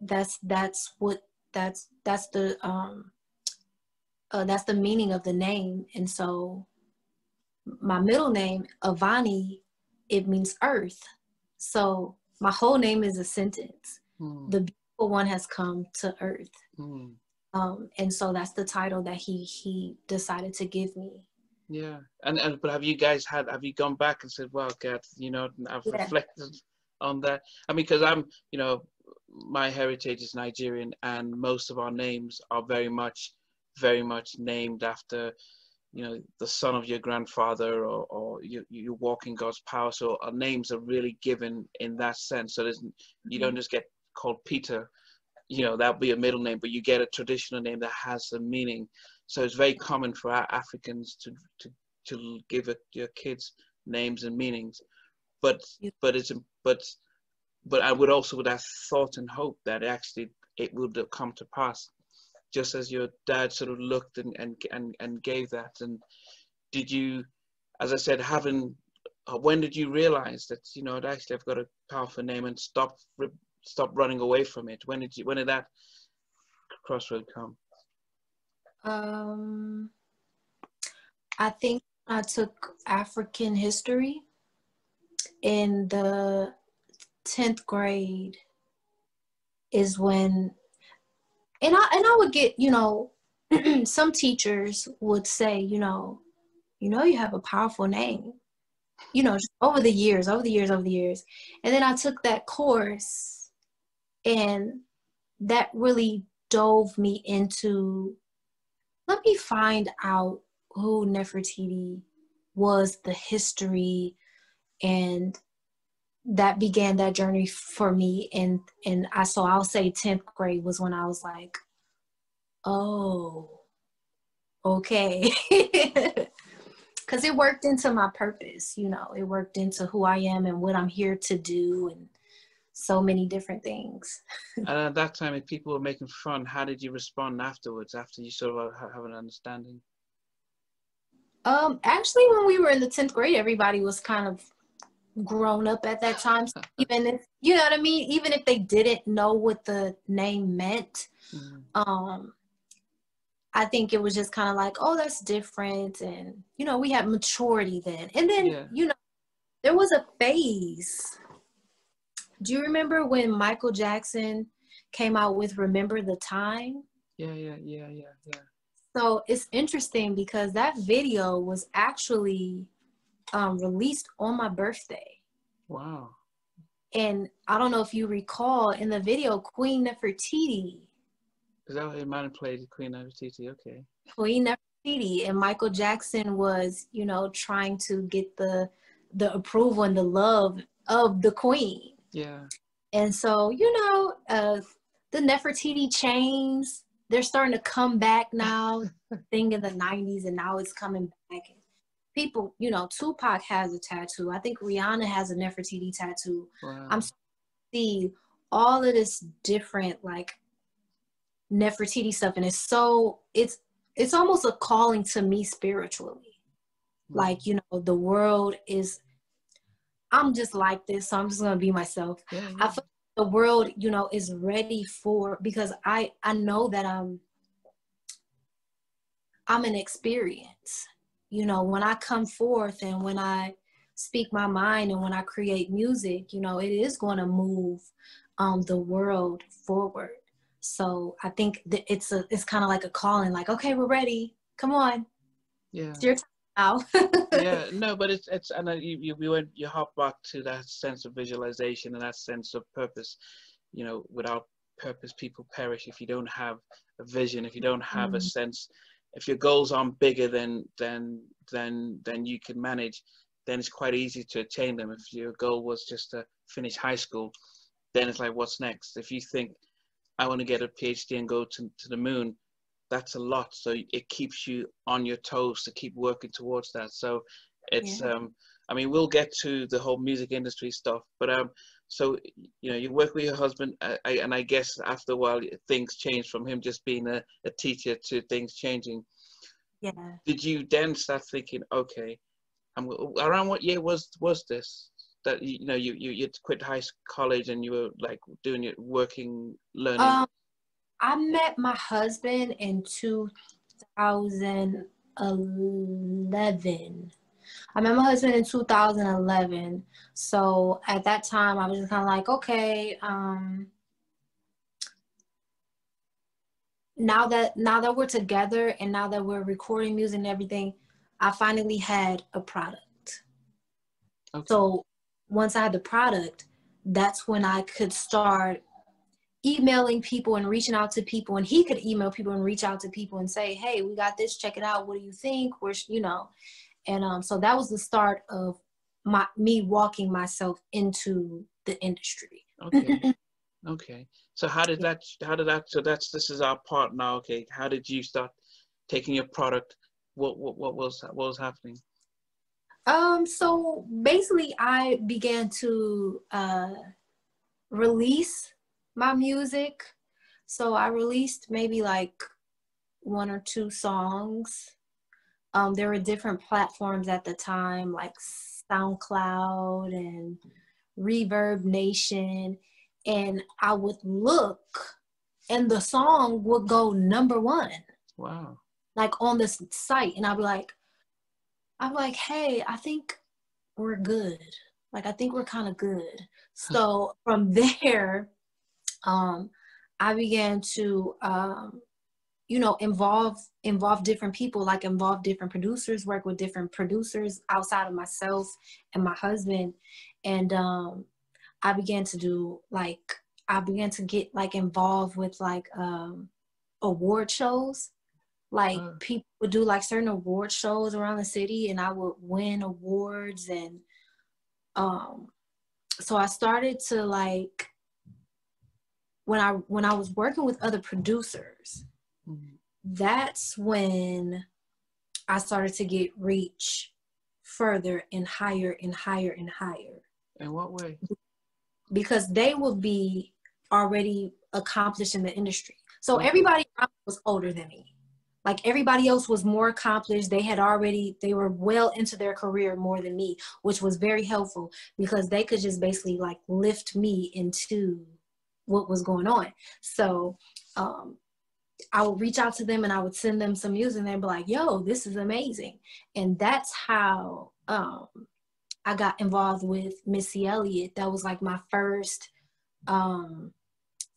that's that's what that's that's the um uh, that's the meaning of the name. And so my middle name, Avani, it means earth. So my whole name is a sentence. Mm. The beautiful one has come to earth. Mm. Um, and so that's the title that he he decided to give me. Yeah, and and but have you guys had have you gone back and said, well, God, you know, I've yeah. reflected on that. I mean, because I'm, you know, my heritage is Nigerian, and most of our names are very much, very much named after you know the son of your grandfather or, or you, you walk in god's power. So our names are really given in that sense. So there's you don't mm-hmm. just get called peter you know that'll be a middle name but you get a traditional name that has a meaning. So it's very common for our africans to to to give it your kids names and meanings. But but it's but but i would also would have thought and hope that actually it would come to pass just as your dad sort of looked and and and, and gave that? And did you as i said having uh, when did you realize that you know I actually i've got a powerful name and stop stop running away from it? When did you when did that crossroad come? Um i think i took african history in the 10th grade is when and I and I would get, you know, [clears throat] some teachers would say, you know, you know, you have a powerful name. You know, over the years, over the years, over the years. And then I took that course and that really dove me into let me find out who Nefertiti was, the history, and that began that journey for me and and I so I'll say 10th grade was when I was like oh okay. [laughs] Cuz it worked into my purpose you know it worked into who I am and what I'm here to do and so many different things. [laughs] And at that time if people were making fun how did you respond afterwards after you sort of have an understanding? Um actually when we were in the 10th grade everybody was kind of grown up at that time. So [laughs] even if you know what I mean, even if they didn't know what the name meant, mm-hmm. um, I think it was just kind of like, oh, that's different, and you know, we had maturity then. And then yeah. you know, there was a phase. Do you remember when Michael Jackson came out with Remember the Time. Yeah, yeah, yeah, yeah, yeah. So it's interesting because that video was actually um, released on my birthday. Wow. And I don't know if you recall in the video, Queen Nefertiti. Is that what might have played Queen Nefertiti? Okay. Queen Nefertiti and Michael Jackson was, you know, trying to get the the approval and the love of the Queen. Yeah. And so, you know, uh, the Nefertiti chains, they're starting to come back now. [laughs] thing in the 90s, and now it's coming back people, you know, Tupac has a tattoo. I think Rihanna has a Nefertiti tattoo. Wow. I'm see all of this different like Nefertiti stuff, and it's so it's it's almost a calling to me spiritually. Mm-hmm. Like you know, the world is. I'm just like this, so I'm just gonna be myself. Yeah, yeah. I feel the world, you know, is ready for because I I know that I'm I'm an experience you know, when I come forth and when I speak my mind and when I create music, you know, it is going to move um, the world forward. So I think that it's a it's kind of like a calling, like, okay, we're ready. Come on. Yeah. It's your time now. [laughs] yeah, no, but it's it's and you you you went you hop back to that sense of visualization and that sense of purpose. You know, without purpose, people perish. If you don't have a vision, if you don't have mm-hmm. a sense if your goals aren't bigger than than than than you can manage, then it's quite easy to attain them. If your goal was just to finish high school, then it's like, what's next? If you think I want to get a PhD and go to, to the moon, that's a lot. So it keeps you on your toes to keep working towards that. So it's yeah. um I mean we'll get to the whole music industry stuff, but um so you know you work with your husband I, I, and i guess after a while things change from him just being a, a teacher to things changing. Yeah. Did you then start thinking okay I'm, around what year was was this? That you know you you you quit high school college and you were like doing your working learning? Um, i met my husband in 2011 I met my husband in 2011. So at that time, I was just kind of like, okay, um, now that now that we're together and now that we're recording music and everything, I finally had a product. Okay. So once I had the product, that's when I could start emailing people and reaching out to people and he could email people and reach out to people and say hey we got this check it out what do you think we're you know and um, so that was the start of my me walking myself into the industry. okay. [laughs] Okay. So how did that? How did that? So that's this is our part now. Okay. How did you start taking your product? What what what was what was happening? Um. So basically, I began to uh, release my music. So I released maybe like one or two songs um, there were different platforms at the time like SoundCloud and Reverb Nation. And I would look and the song would go number one. Wow. Like on this site. And I'd be like, I'm like, hey, I think we're good. Like I think we're kind of good. So from [laughs] there, um, I began to um, you know involve involve different people like involve different producers work with different producers outside of myself and my husband and um i began to do like i began to get like involved with like um award shows like uh. people would do like certain award shows around the city and i would win awards and um so i started to like when i when i was working with other producers. That's when I started to get reach further and higher and higher and higher. In what way? Because they will be already accomplished in the industry. So everybody was older than me. Like everybody else was more accomplished. They had already, they were well into their career more than me, which was very helpful because they could just basically like lift me into what was going on. So um, I would reach out to them and I would send them some music and they'd be like, yo, this is amazing. And that's how um, I got involved with Missy Elliott. That was like my first um,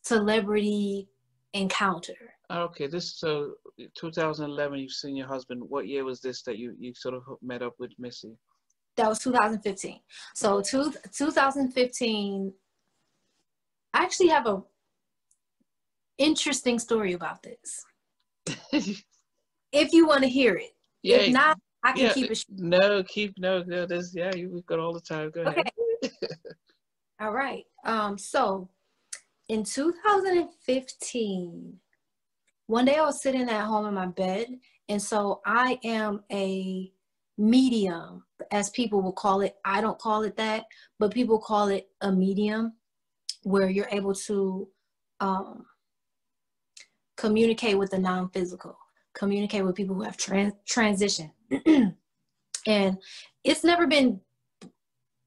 celebrity encounter. Okay, this so 2011. You've seen your husband. What year was this that you you sort of met up with Missy? That was 2015. So two, 2015. I actually have a interesting story about this. [laughs] if you want to hear it. Yeah. If not, I can yeah, keep it. No, keep no, no. There's yeah, you, we've got all the time. Go okay. ahead. [laughs] all right. Um. So, in 2015, one day I was sitting at home in my bed, and so I am a medium, as people will call it. I don't call it that, but people call it a medium, where you're able to um, communicate with the non-physical communicate with people who have trans- transitioned. [clears throat] and it's never been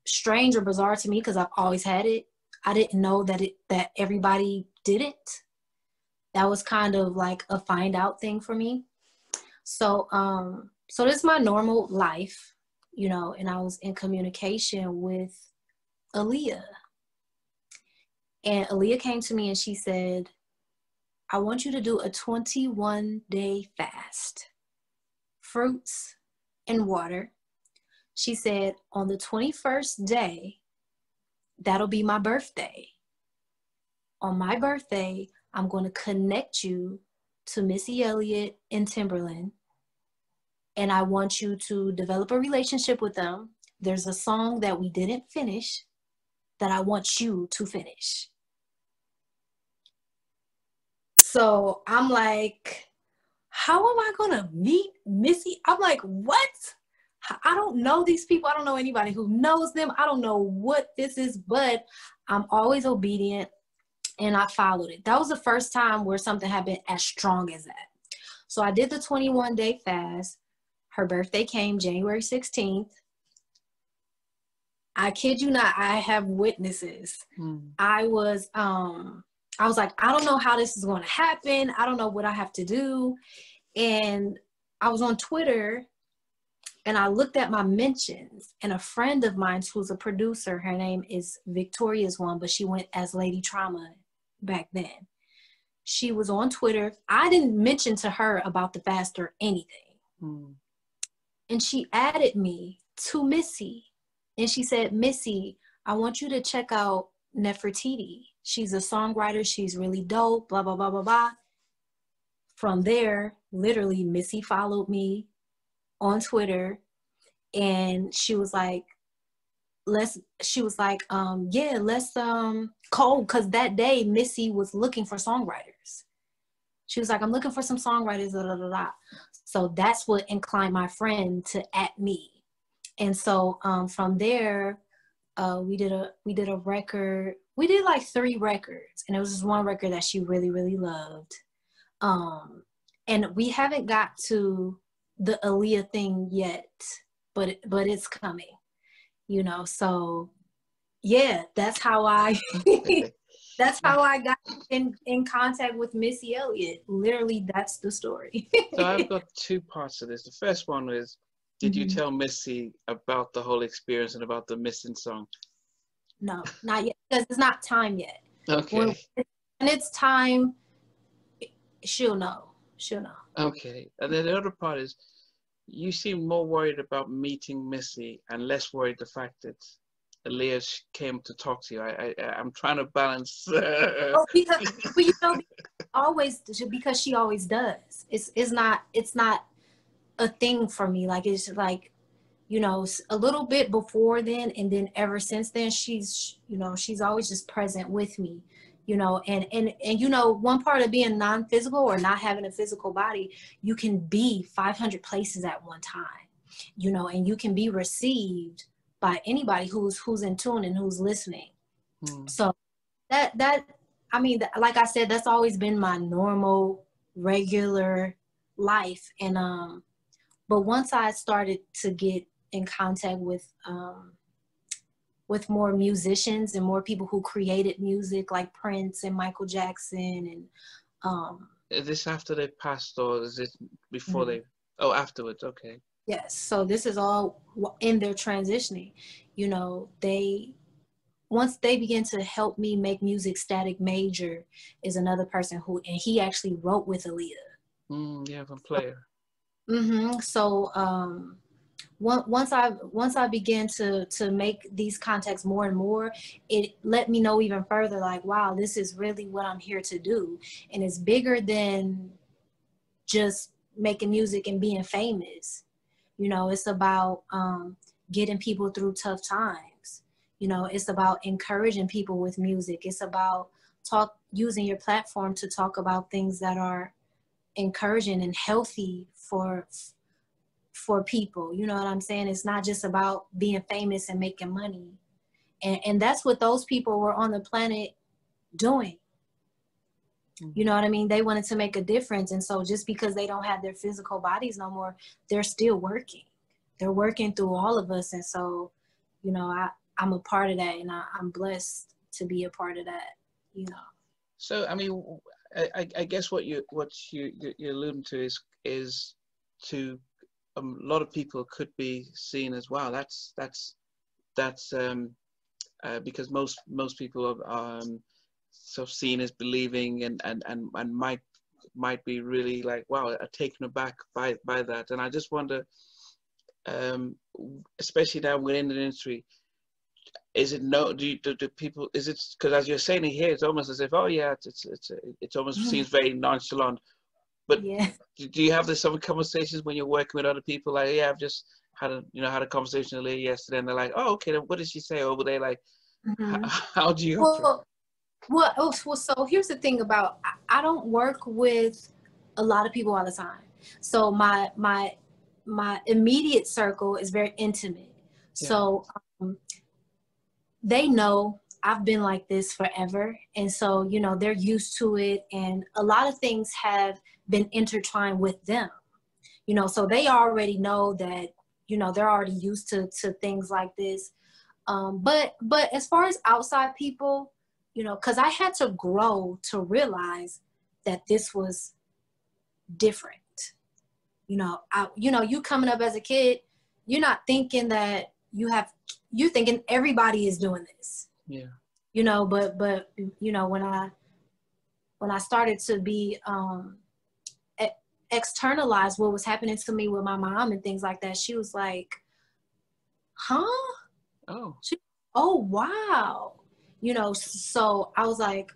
strange or bizarre to me because I've always had it. I didn't know that it that everybody didn't. That was kind of like a find out thing for me. So um so this is my normal life, you know, and I was in communication with Aaliyah. And Aaliyah came to me and she said, I want you to do a 21 day fast, fruits and water. She said, on the 21st day, that'll be my birthday. On my birthday, I'm going to connect you to Missy Elliott and Timbaland. And I want you to develop a relationship with them. There's a song that we didn't finish that I want you to finish. So I'm like, how am I gonna meet Missy? I'm like, what? I don't know these people. I don't know anybody who knows them. I don't know what this is, but I'm always obedient and I followed it. That was the first time where something had been as strong as that. So I did the 21 day fast. Her birthday came January 16th. I kid you not, I have witnesses. Mm. I was um I was like, I don't know how this is going to happen. I don't know what I have to do. And I was on Twitter and I looked at my mentions, and a friend of mine who's a producer, her name is Victoria's one, but she went as Lady Trauma back then. She was on Twitter. I didn't mention to her about the fast or anything. Hmm. And she added me to Missy. And she said, Missy, I want you to check out Nefertiti. She's a songwriter. She's really dope, blah, blah, blah, blah, blah. From there, literally, Missy followed me on Twitter and she was like, let's, she was like, um, yeah, let's um call, because that day Missy was looking for songwriters. She was like, I'm looking for some songwriters, da, da, da. So that's what inclined my friend to at me. And so um, from there, uh, we did a we did a record we did like three records and it was just one record that she really really loved. Um and we haven't got to the Aaliyah thing yet but but it's coming you know? So yeah that's how I [laughs] that's how I got in in contact with Missy Elliott. Literally that's the story. So I've [laughs] got two parts to this. The first one is did mm-hmm. you tell Missy about the whole experience and about the missing song no, not yet because it's not time yet. Okay. When, when it's time, she'll know. She'll know. Okay. And then the other part is, you seem more worried about meeting Missy and less worried the fact that Aaliyah's came to talk to you. I, I I'm trying to balance. Uh, oh, because but you know, [laughs] always because she always does. It's it's not it's not a thing for me. Like it's like you know a little bit before then and then ever since then she's you know she's always just present with me you know and and and you know one part of being non-physical or not having a physical body you can be 500 places at one time you know and you can be received by anybody who's who's in tune and who's listening hmm. so that that i mean like i said that's always been my normal regular life and um but once i started to get in contact with um, with more musicians and more people who created music like Prince and Michael Jackson and um, is this after they passed or is it before mm-hmm. they oh afterwards okay yes so this is all in their transitioning you know they once they begin to help me make music, Static Major is another person who, and he actually wrote with Aaliyah. Mm, yeah, a player. Mm-hmm. So um, once I once I began to to make these contacts more and more, it let me know even further. Like, wow, this is really what I'm here to do, and it's bigger than just making music and being famous. You know, it's about um, getting people through tough times. You know, it's about encouraging people with music. It's about talk using your platform to talk about things that are encouraging and healthy for for people. You know what I'm saying? It's not just about being famous and making money. And and that's what those people were on the planet doing. Mm-hmm. You know what I mean? They wanted to make a difference. And so just because they don't have their physical bodies no more, they're still working. They're working through all of us. And so, you know, I, I'm a part of that and I, I'm blessed to be a part of that, you know. So, I mean, I, I guess what you what you you're alluding to is is to a lot of people could be seen as wow that's that's that's um, uh, because most most people are um, sort of seen as believing and and and, and might might be really like wow are taken aback by by that and I just wonder um, especially now within the industry is it no do, you, do, do people is it because as you're saying here it's almost as if oh yeah it's it's it's, it's almost mm. seems very nonchalant but yeah. do you have this some conversations when you're working with other people like yeah i've just had a you know had a conversation earlier yesterday and they're like oh okay then what did she say over there like mm-hmm. how, how, do you well, well, oh, well so here's the thing about I don't work with a lot of people all the time so my my my immediate circle is very intimate yeah. so um, they know I've been like this forever. And so, you know, they're used to it. And a lot of things have been intertwined with them, you know, so they already know that, you know, they're already used to, to things like this. Um, but, but as far as outside people, you know, cause I had to grow to realize that this was different. You know, I, you know, you coming up as a kid, you're not thinking that you have you thinking everybody is doing this. Yeah. You know, but but you know when I when I started to be um externalize what was happening to me with my mom and things like that, she was like, "Huh? Oh. She, oh wow." You know, so I was like,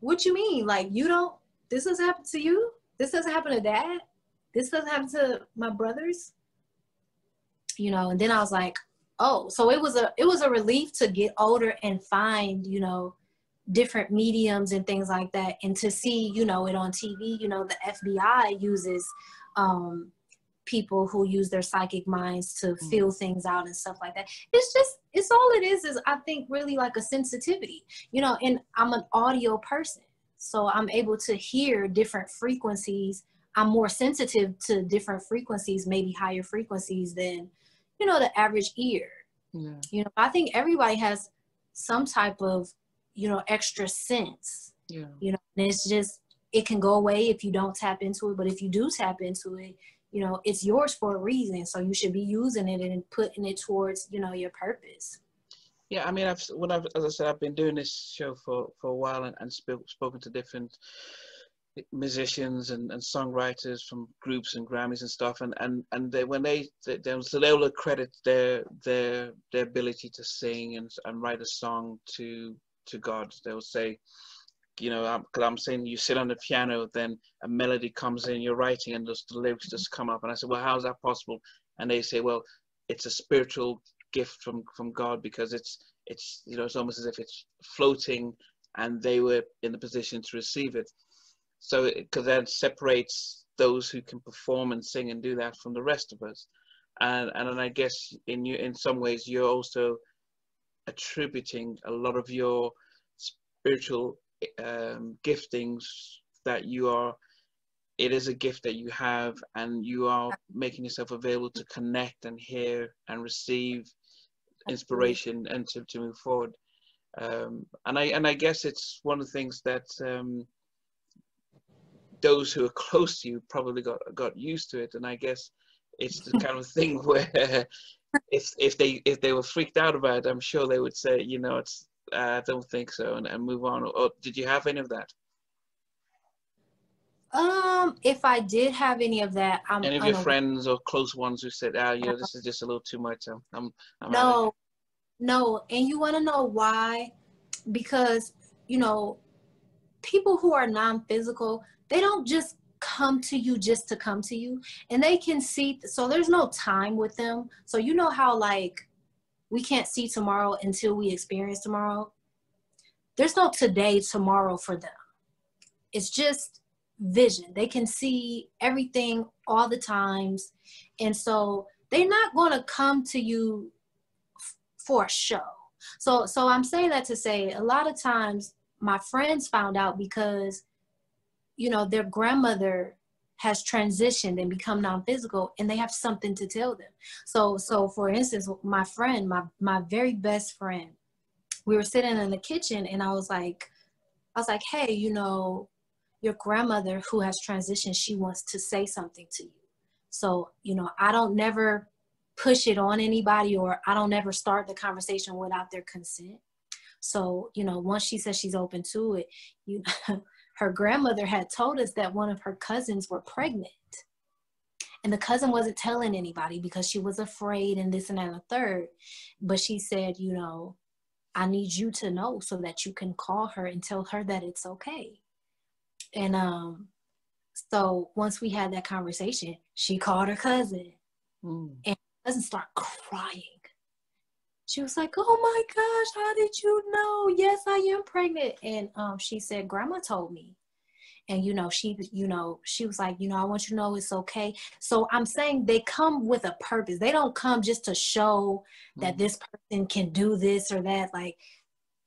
"What you mean? Like you don't? This has happened to you? This doesn't happen to dad? This doesn't happen to my brothers?" You know, and then I was like, oh so it was a it was a relief to get older and find you know different mediums and things like that and to see you know it on tv you know the fbi uses um people who use their psychic minds to mm-hmm. feel things out and stuff like that it's just it's all it is is i think really like a sensitivity you know and i'm an audio person so i'm able to hear different frequencies i'm more sensitive to different frequencies maybe higher frequencies than you know, the average ear. Yeah. You know, I think everybody has some type of, you know, extra sense. Yeah. You know, and it's just it can go away if you don't tap into it, but if you do tap into it, you know, it's yours for a reason. So you should be using it and putting it towards, you know, your purpose. Yeah, I mean, I've when I've as I said, I've been doing this show for for a while and, and sp- spoken to different musicians and, and songwriters from groups and Grammys and stuff, and and and they when they they, they so they will credit their their their ability to sing and and write a song to to God. They will say, you know, I'm, I'm, saying you sit on the piano, then a melody comes in, you're writing, and just the lyrics just come up. And I said, well, how's that possible? And they say, well, it's a spiritual gift from from God because it's it's you know it's almost as if it's floating, and they were in the position to receive it so because that separates those who can perform and sing and do that from the rest of us and and I guess in you in some ways you're also attributing a lot of your spiritual um, giftings that you are it is a gift that you have and you are making yourself available to connect and hear and receive inspiration and to, to move forward. Um, and I and I guess it's one of the things that um, those who are close to you probably got got used to it. And i guess it's the kind of thing [laughs] where if if they if they were freaked out about it i'm sure they would say you know it's uh, I don't think so, and, and move on? Or did you have any of that? Um, if I did have any of that, I'm any of your friends or close ones who said, "Ah, you know, this is just a little too much." I'm, I'm, I'm no, no, and you want to know why? Because you know, people who are non-physical, they don't just come to you just to come to you, and they can see. So there's no time with them. So you know how like we can't see tomorrow until we experience tomorrow. There's no today, tomorrow for them. It's just vision. They can see everything all the times. And so they're not going to come to you f- for a show. So so I'm saying that to say a lot of times my friends found out because you know their grandmother has transitioned and become non-physical and they have something to tell them. So so for instance my friend my my very best friend we were sitting in the kitchen and I was like I was like hey you know your grandmother who has transitioned, she wants to say something to you. So, you know, I don't never push it on anybody or I don't ever start the conversation without their consent. So, you know, once she says she's open to it, you [laughs] her grandmother had told us that one of her cousins were pregnant. And the cousin wasn't telling anybody because she was afraid and this and that and the third. But she said, you know, I need you to know so that you can call her and tell her that it's okay. And um, so once we had that conversation, she called her cousin, mm. and cousin start crying. She was like, "Oh my gosh, how did you know? Yes, I am pregnant." And um, she said, "Grandma told me." And you know, she, you know, she was like, you know, I want you to know it's okay. So I'm saying they come with a purpose. They don't come just to show that mm. this person can do this or that. Like,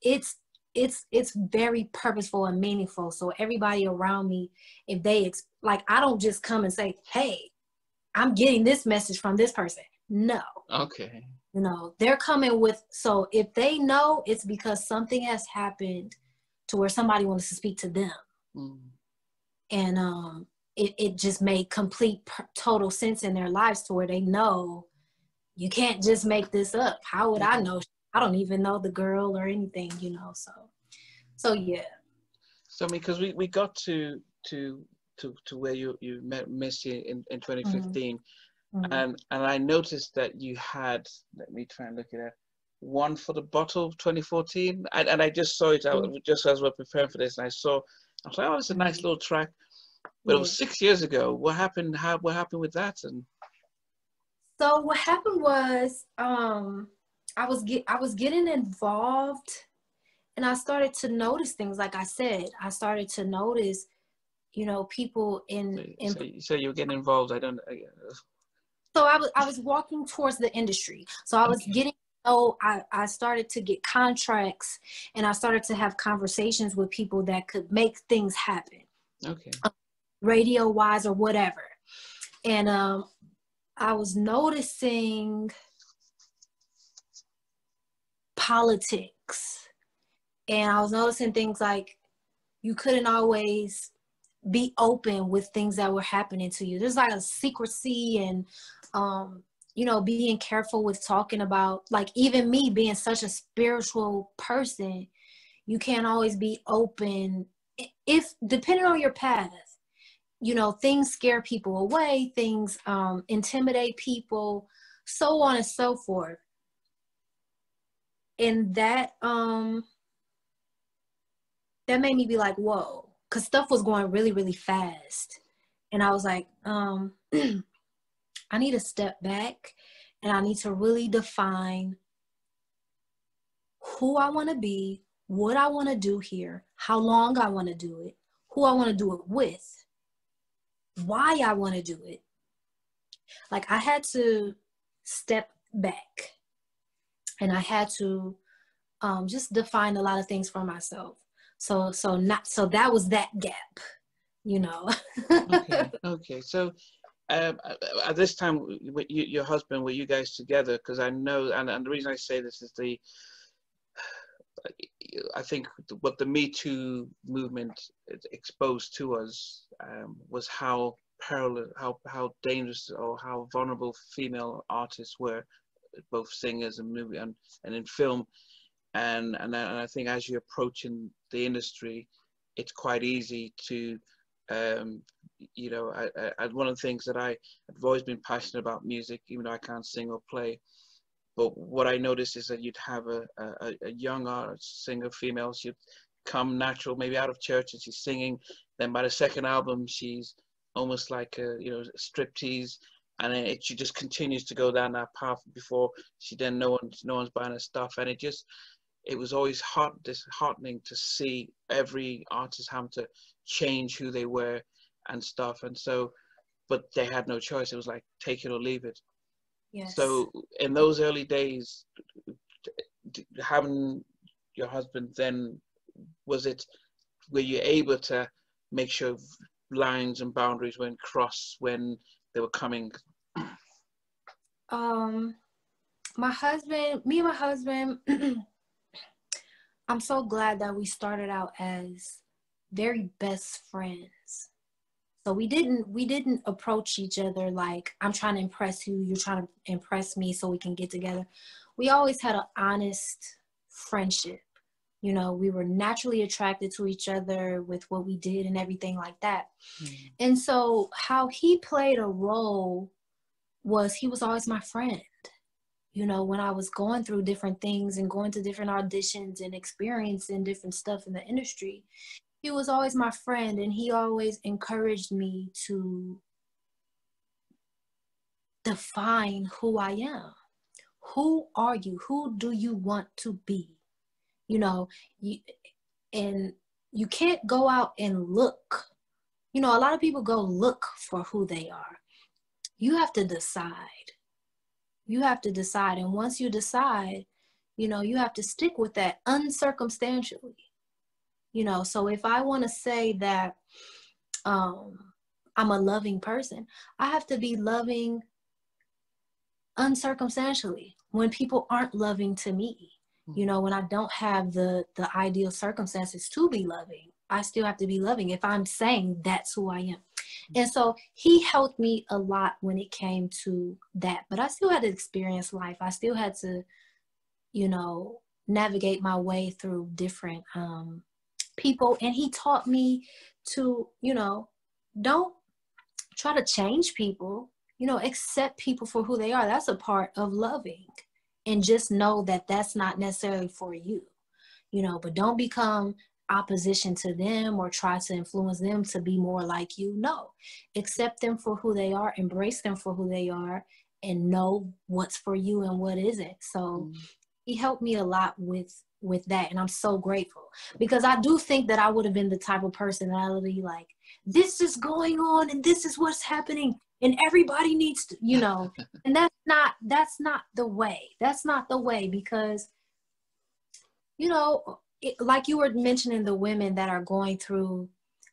it's it's it's very purposeful and meaningful so everybody around me if they like i don't just come and say hey i'm getting this message from this person no okay you know they're coming with so if they know it's because something has happened to where somebody wants to speak to them mm. and um it, it just made complete total sense in their lives to where they know you can't just make this up how would i know I don't even know the girl or anything, you know. So, so yeah. So I mean, because we, we got to to to to where you you met Missy in in 2015, mm-hmm. Mm-hmm. and and I noticed that you had. Let me try and look at it. One for the bottle 2014, and, and I just saw it out mm-hmm. just as we're preparing for this, and I saw. I was like, oh, it's a nice mm-hmm. little track. But yeah. it was six years ago. What happened? How what happened with that? And so what happened was, um, I was get I was getting involved and I started to notice things like I said I started to notice you know people in so, in so, so you were getting involved I don't I, so I was I was walking towards the industry so I was okay. getting oh I, I started to get contracts and I started to have conversations with people that could make things happen okay um, radio wise or whatever and um I was noticing politics. And I was noticing things like you couldn't always be open with things that were happening to you. There's like a secrecy and um, you know, being careful with talking about like even me being such a spiritual person, you can't always be open if depending on your path. You know, things scare people away, things um, intimidate people, so on and so forth and that um that made me be like whoa because stuff was going really really fast and i was like um [clears throat] i need to step back and i need to really define who i want to be what i want to do here how long i want to do it who i want to do it with why i want to do it like i had to step back and I had to um, just define a lot of things for myself. So so not so that was that gap, you know. [laughs] okay. Okay. So um, at this time, you, your husband, were you guys together? Because I know, and, and the reason I say this is the, [sighs] I think what the Me Too movement exposed to us um, was how perilous, how how dangerous, or how vulnerable female artists were both singers and movie and, and in film and and, and I think as you're approaching the industry, it's quite easy to um, you know, I, I, one of the things that I have always been passionate about music, even though I can't sing or play. But what I noticed is that you'd have a, a, a young artist, singer, female, she'd come natural, maybe out of church, and she's singing. Then by the second album, she's almost like a you know striptease, and it, she just continues to go down that path. Before she then no one no one's buying her stuff, and it just it was always heart disheartening to see every artist having to change who they were and stuff. And so, but they had no choice. It was like take it or leave it. Yes. So in those early days, having your husband, then was it? Were you able to make sure lines and boundaries weren't crossed when they were coming? Um, my husband, me and my husband. [clears throat] I'm so glad that we started out as very best friends. So we didn't we didn't approach each other like I'm trying to impress you, you're trying to impress me so we can get together. We always had an honest friendship. You know, we were naturally attracted to each other with what we did and everything like that. Mm-hmm. And so how he played a role was he was always my friend. You know, when I was going through different things and going to different auditions and experiencing different stuff in the industry, he was always my friend and he always encouraged me to define who I am. Who are you? Who do you want to be? You know, you, and you can't go out and look. You know, a lot of people go look for who they are. You have to decide. You have to decide. And once you decide, you know, you have to stick with that uncircumstantially. You know so if i want to say that um i'm a loving person i have to be loving uncircumstantially when people aren't loving to me. You know when i don't have the the ideal circumstances to be loving i still have to be loving if i'm saying that's who i am. And so he helped me a lot when it came to that but i still had to experience life. I still had to you know navigate my way through different um people and he taught me to you know don't try to change people you know accept people for who they are. That's a part of loving and just know that that's not necessarily for you you know but don't become opposition to them or try to influence them to be more like you no. Accept them for who they are embrace them for who they are and know what's for you and what isn't. So he helped me a lot with with that and i'm so grateful. Because i do think that i would have been the type of personality like this is going on and this is what's happening and everybody needs to you know? [laughs] And that's not that's not the way. That's not the way because you know it, like you were mentioning the women that are going through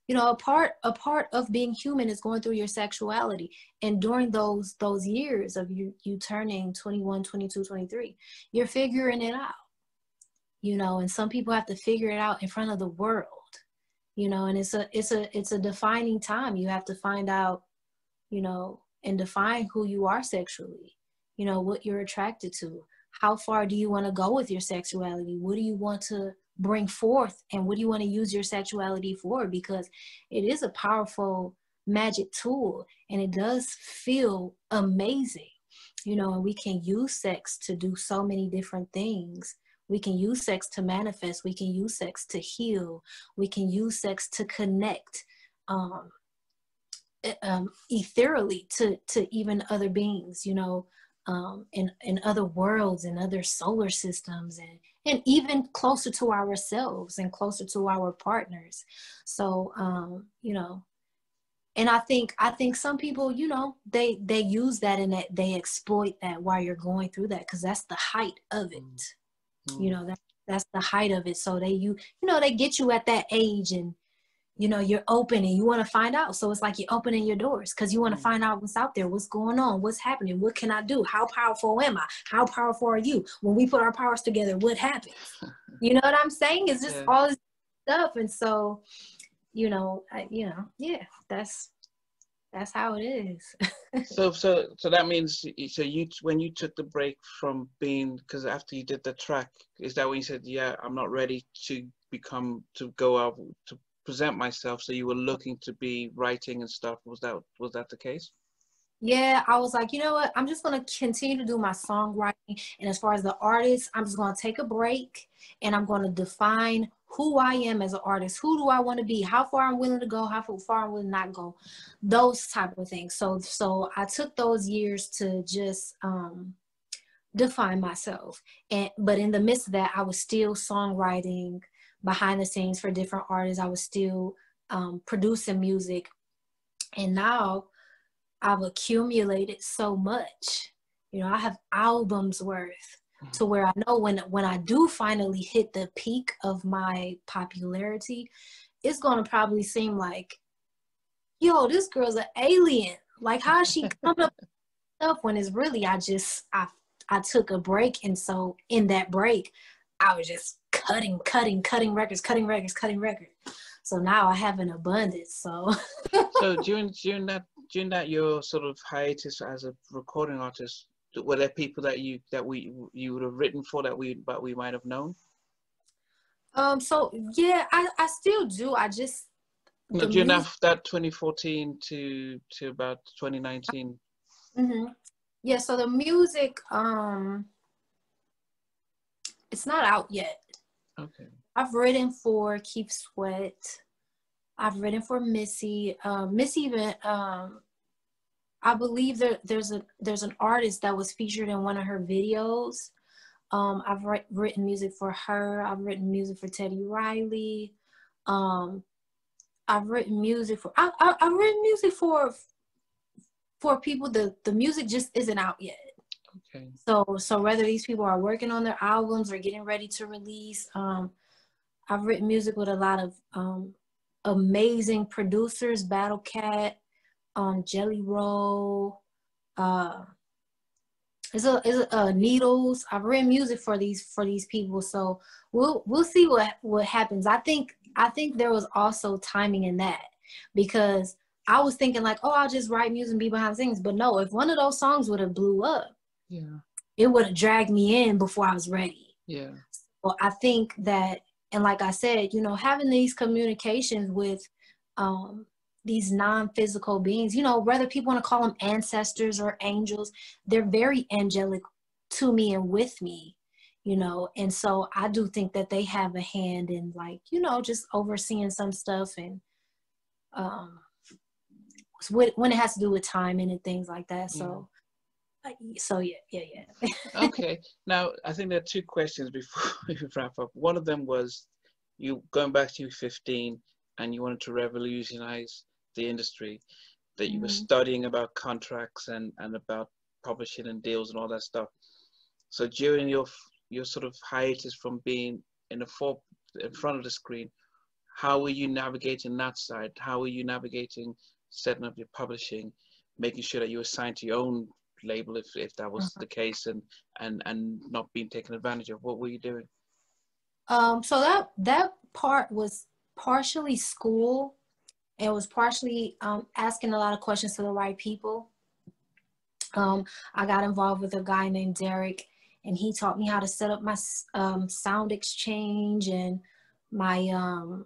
you know a part a part of being human is going through your sexuality. And during those those years of you you turning 21 22 23 you're figuring it out you know and some people have to figure it out in front of the world you know and it's a it's a it's a defining time. You have to find out you know and define who you are sexually you know what you're attracted to. How far do you want to go with your sexuality? What do you want to bring forth and what do you want to use your sexuality for because it is a powerful magic tool and it does feel amazing you know and we can use sex to do so many different things we can use sex to manifest. We can use sex to heal. We can use sex to connect um, um, ethereally to, to even other beings, you know, um, in, in other worlds and other solar systems and, and even closer to ourselves and closer to our partners. So, um, you know, and I think I think some people, you know, they they use that and that they exploit that while you're going through that because that's the height of it. Mm. Mm. You know, that that's the height of it. So they you you know, they get you at that age and you know, you're open and you want to find out. So it's like you're opening your doors because you want to mm. find out what's out there, what's going on, what's happening, what can I do? How powerful am I? How powerful are you? When we put our powers together, what happens? [laughs] You know what I'm saying? It's just yeah. all this stuff. And so, you know, I, you know, yeah, that's that's how it is. [laughs] so so so that means so you when you took the break from being because after you did the track, is that when you said, yeah, I'm not ready to become to go out to present myself? So you were looking to be writing and stuff. Was that was that the case? yeah, I was like, you know what? I'm just gonna continue to do my songwriting. And as far as the artist, I'm just gonna take a break and I'm gonna define who I am as an artist. Who do I want to be? How far I'm willing to go? How far I'm willing not go? Those type of things. So, so I took those years to just um, define myself. And but in the midst of that, I was still songwriting behind the scenes for different artists. I was still um, producing music, and now I've accumulated so much. You know, I have albums worth mm-hmm. to where I know when when I do finally hit the peak of my popularity, it's gonna probably seem like, yo, this girl's an alien. Like how she [laughs] coming up stuff when it's really I just I I took a break and so in that break I was just cutting, cutting, cutting records, cutting records, cutting records. So now I have an abundance. So So [laughs] during during that during that your sort of hiatus as a recording artist, were there people that you that we you would have written for that we but we might have known? Um. So yeah, I I still do. I just no, during that that 2014 to to about 2019. Mm-hmm. Yeah. So the music um, it's not out yet. Okay. I've written for Keith Sweat. I've written for Missy. Um, Missy even um, I believe there, there's a there's an artist that was featured in one of her videos. Um, I've written music for her. I've written music for Teddy Riley. Um, I've written music for I, I, I've written music for for people. The the music just isn't out yet. Okay. So so whether these people are working on their albums or getting ready to release, um, I've written music with a lot of um, amazing producers, Battlecat, um, Jellyroll, uh, it's a, it's a, uh, Needlz. I've written music for these for these people, so we'll we'll see what what happens. I think I think there was also timing in that because I was thinking like, oh, I'll just write music and be behind the scenes. But no, if one of those songs would have blew up, yeah, it would have dragged me in before I was ready. Yeah. well I think that and like I said, you know, having these communications with um, these non-physical beings, you know, whether people want to call them ancestors or angels, they're very angelic to me and with me, you know, and so I do think that they have a hand in like, you know, just overseeing some stuff and um, when it has to do with timing and things like that. So so yeah, yeah, yeah. [laughs] okay. Now I think there are two questions before [laughs] we wrap up. One of them was you going back to 15 and you wanted to revolutionize the industry, that you were mm-hmm. studying about contracts and, and about publishing and deals and all that stuff. So during your your sort of hiatus from being in the for, in front of the screen, how were you navigating that side? How were you navigating setting up your publishing, making sure that you were signed to your own label if, if that was mm-hmm. the case and, and, and not being taken advantage of? What were you doing? Um, so that that part was partially school. It was partially um, asking a lot of questions to the right people. Um, I got involved with a guy named Derek, and he taught me how to set up my um, SoundExchange and my um,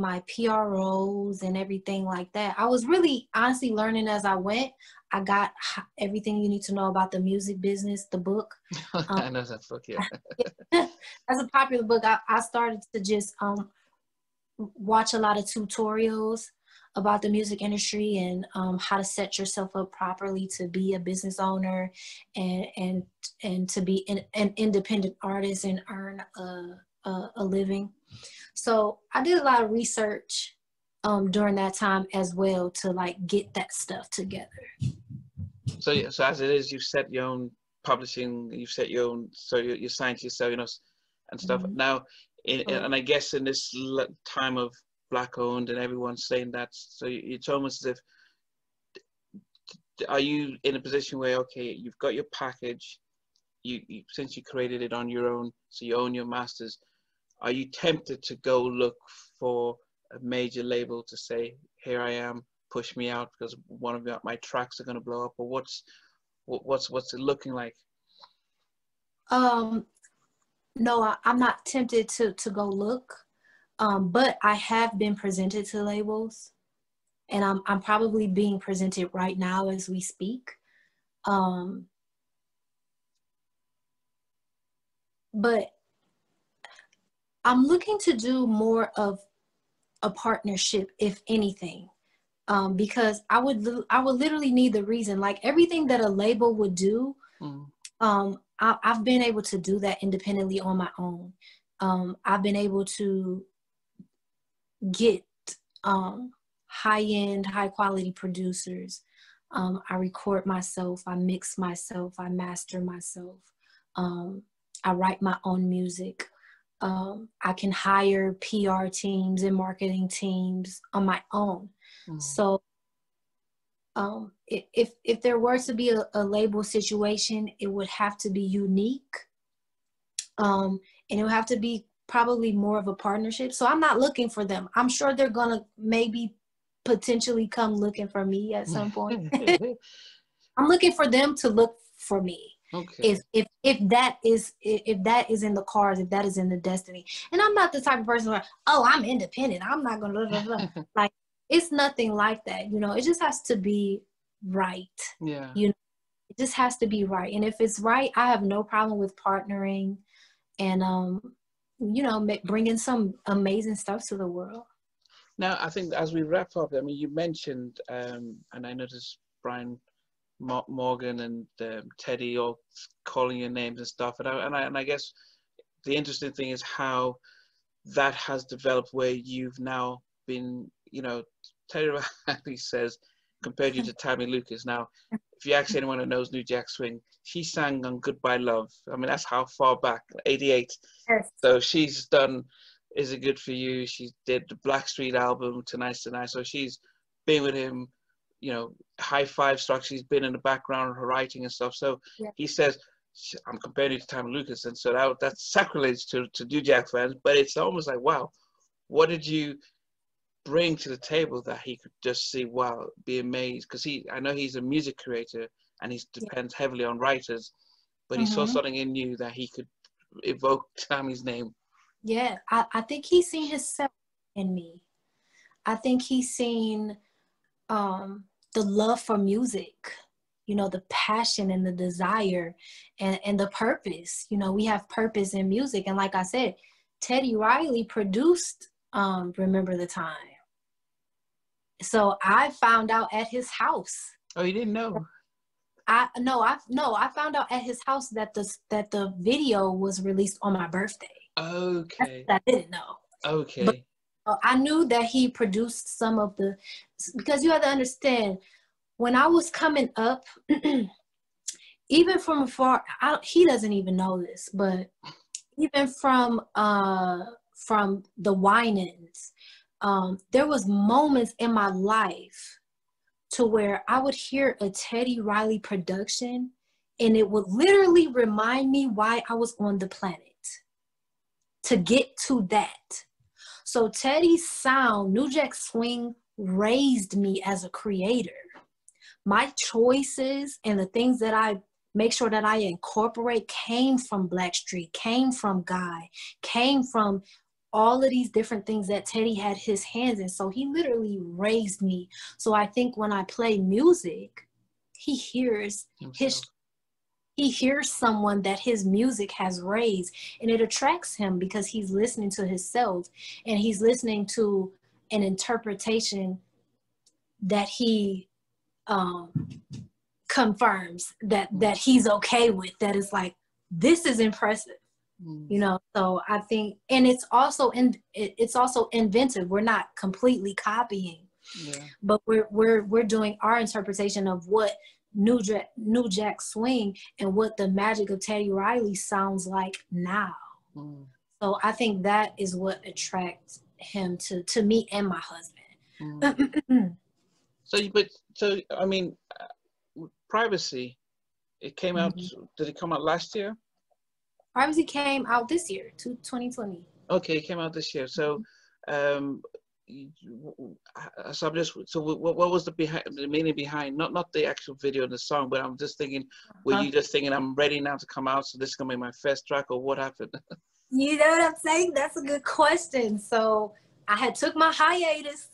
my PROs and everything like that. I was really honestly learning as I went. I got everything you need to know about the music business, the book. [laughs] Um, I know that book, yeah. [laughs] [laughs] That's a popular book. I, I started to just um, watch a lot of tutorials about the music industry and um, how to set yourself up properly to be a business owner and and and to be an, an independent artist and earn a, a, a living. So I did a lot of research um, during that time as well to like get that stuff together. So, yeah, so as it is, you've set your own publishing, you've set your own, so you're, you're signed to yourself, you know, and stuff. Mm-hmm. Now, in, oh. and I guess in this time of black owned and everyone's saying that, so it's almost as if, are you in a position where, okay, you've got your package, you, you since you created it on your own, so you own your masters, are you tempted to go look for a major label to say, here I am, push me out because one of my tracks are going to blow up, or what's what's what's it looking like? Um, no, I, am not tempted to to go look, um, but I have been presented to labels, and I'm I'm probably being presented right now as we speak. Um, but I'm looking to do more of a partnership, if anything, um, because I would I would literally need the reason. Like everything that a label would do, mm. um, I, have been able to do that independently on my own. Um, I've been able to get um, high end, high quality producers. Um, I record myself, I mix myself, I master myself. Um, I write my own music. Um, I can hire PR teams and marketing teams on my own. Mm-hmm. So um, if if there were to be a, a, label situation, it would have to be unique, um, and it would have to be probably more of a partnership. So I'm not looking for them. I'm sure they're gonna maybe potentially come looking for me at some point. [laughs] [laughs] I'm looking for them to look for me. Okay. If if if that is if that is in the cards, if that is in the destiny, and I'm not the type of person where oh I'm independent, I'm not gonna blah, blah, blah. [laughs] like it's nothing like that. You know, it just has to be right. Yeah. You know, it just has to be right, and if it's right, I have no problem with partnering, and um, you know, bringing some amazing stuff to the world. Now, I think as we wrap up, I mean, you mentioned, um, and I noticed Brian Morgan and um, Teddy all calling your names and stuff. And I, and I, and I guess the interesting thing is how that has developed where you've now been, you know, Teddy Riley [laughs] says, compared you to [laughs] Tammy Lucas. Now, if you ask anyone who knows New Jack Swing, she sang on Goodbye Love. I mean, that's how far back, 88. Yes. So she's done Is It Good For You? She did the Blackstreet album, Tonight's Tonight. So she's been with him you know, high five structure. He's been in the background of her writing and stuff. So yeah. he says, I'm comparing it to Tammy Lucas. And so that, that's sacrilege to, to New Jack fans, but it's almost like, wow, what did you bring to the table that he could just see, wow, be amazed? Because he, I know he's a music creator and he depends yeah. heavily on writers, but mm-hmm. he saw mm-hmm. something in you that he could evoke Tammy's name. Yeah, I, I think he's seen himself in me. I think he's seen um, the love for music you know the passion and the desire and, and the purpose. You know we have purpose in music. And like i said teddy riley produced um, remember the time. So i found out at his house. Oh you didn't know. I no i no i found out at his house that the that the video was released on my birthday. Okay. I didn't know. Okay. But I knew that he produced some of the, because you have to understand, when I was coming up, [clears throat] even from afar, I, he doesn't even know this, but even from uh, from the Winans, um, there was moments in my life to where I would hear a Teddy Riley production, and it would literally remind me why I was on the planet. To get to that, so Teddy's sound, New Jack Swing, raised me as a creator. My choices and the things that I make sure that I incorporate came from Blackstreet, came from Guy, came from all of these different things that Teddy had his hands in. So he literally raised me. So I think when I play music, he hears Himself. his he hears someone that his music has raised and it attracts him because he's listening to himself and he's listening to an interpretation that he um, confirms that that he's okay with that is like this is impressive mm. you know so i think and it's also in it, it's also inventive we're not completely copying yeah. but we're we're we're doing our interpretation of what New Jack, New Jack Swing and what the magic of Teddy Riley sounds like now. Mm. So I think that is what attracts him to to me and my husband. Mm. so, but so I mean, uh, privacy. It came out. Mm-hmm. Did it come out last year? Privacy came out this year, to 2020. Okay, it came out this year. So, um, so I'm just so what, what was the behind the meaning behind not not the actual video and the song, but I'm just thinking, were uh-huh. you just thinking I'm ready now to come out, so this is gonna be my first track, or what happened? [laughs] you know what I'm saying? That's a good question. So I had took my hiatus,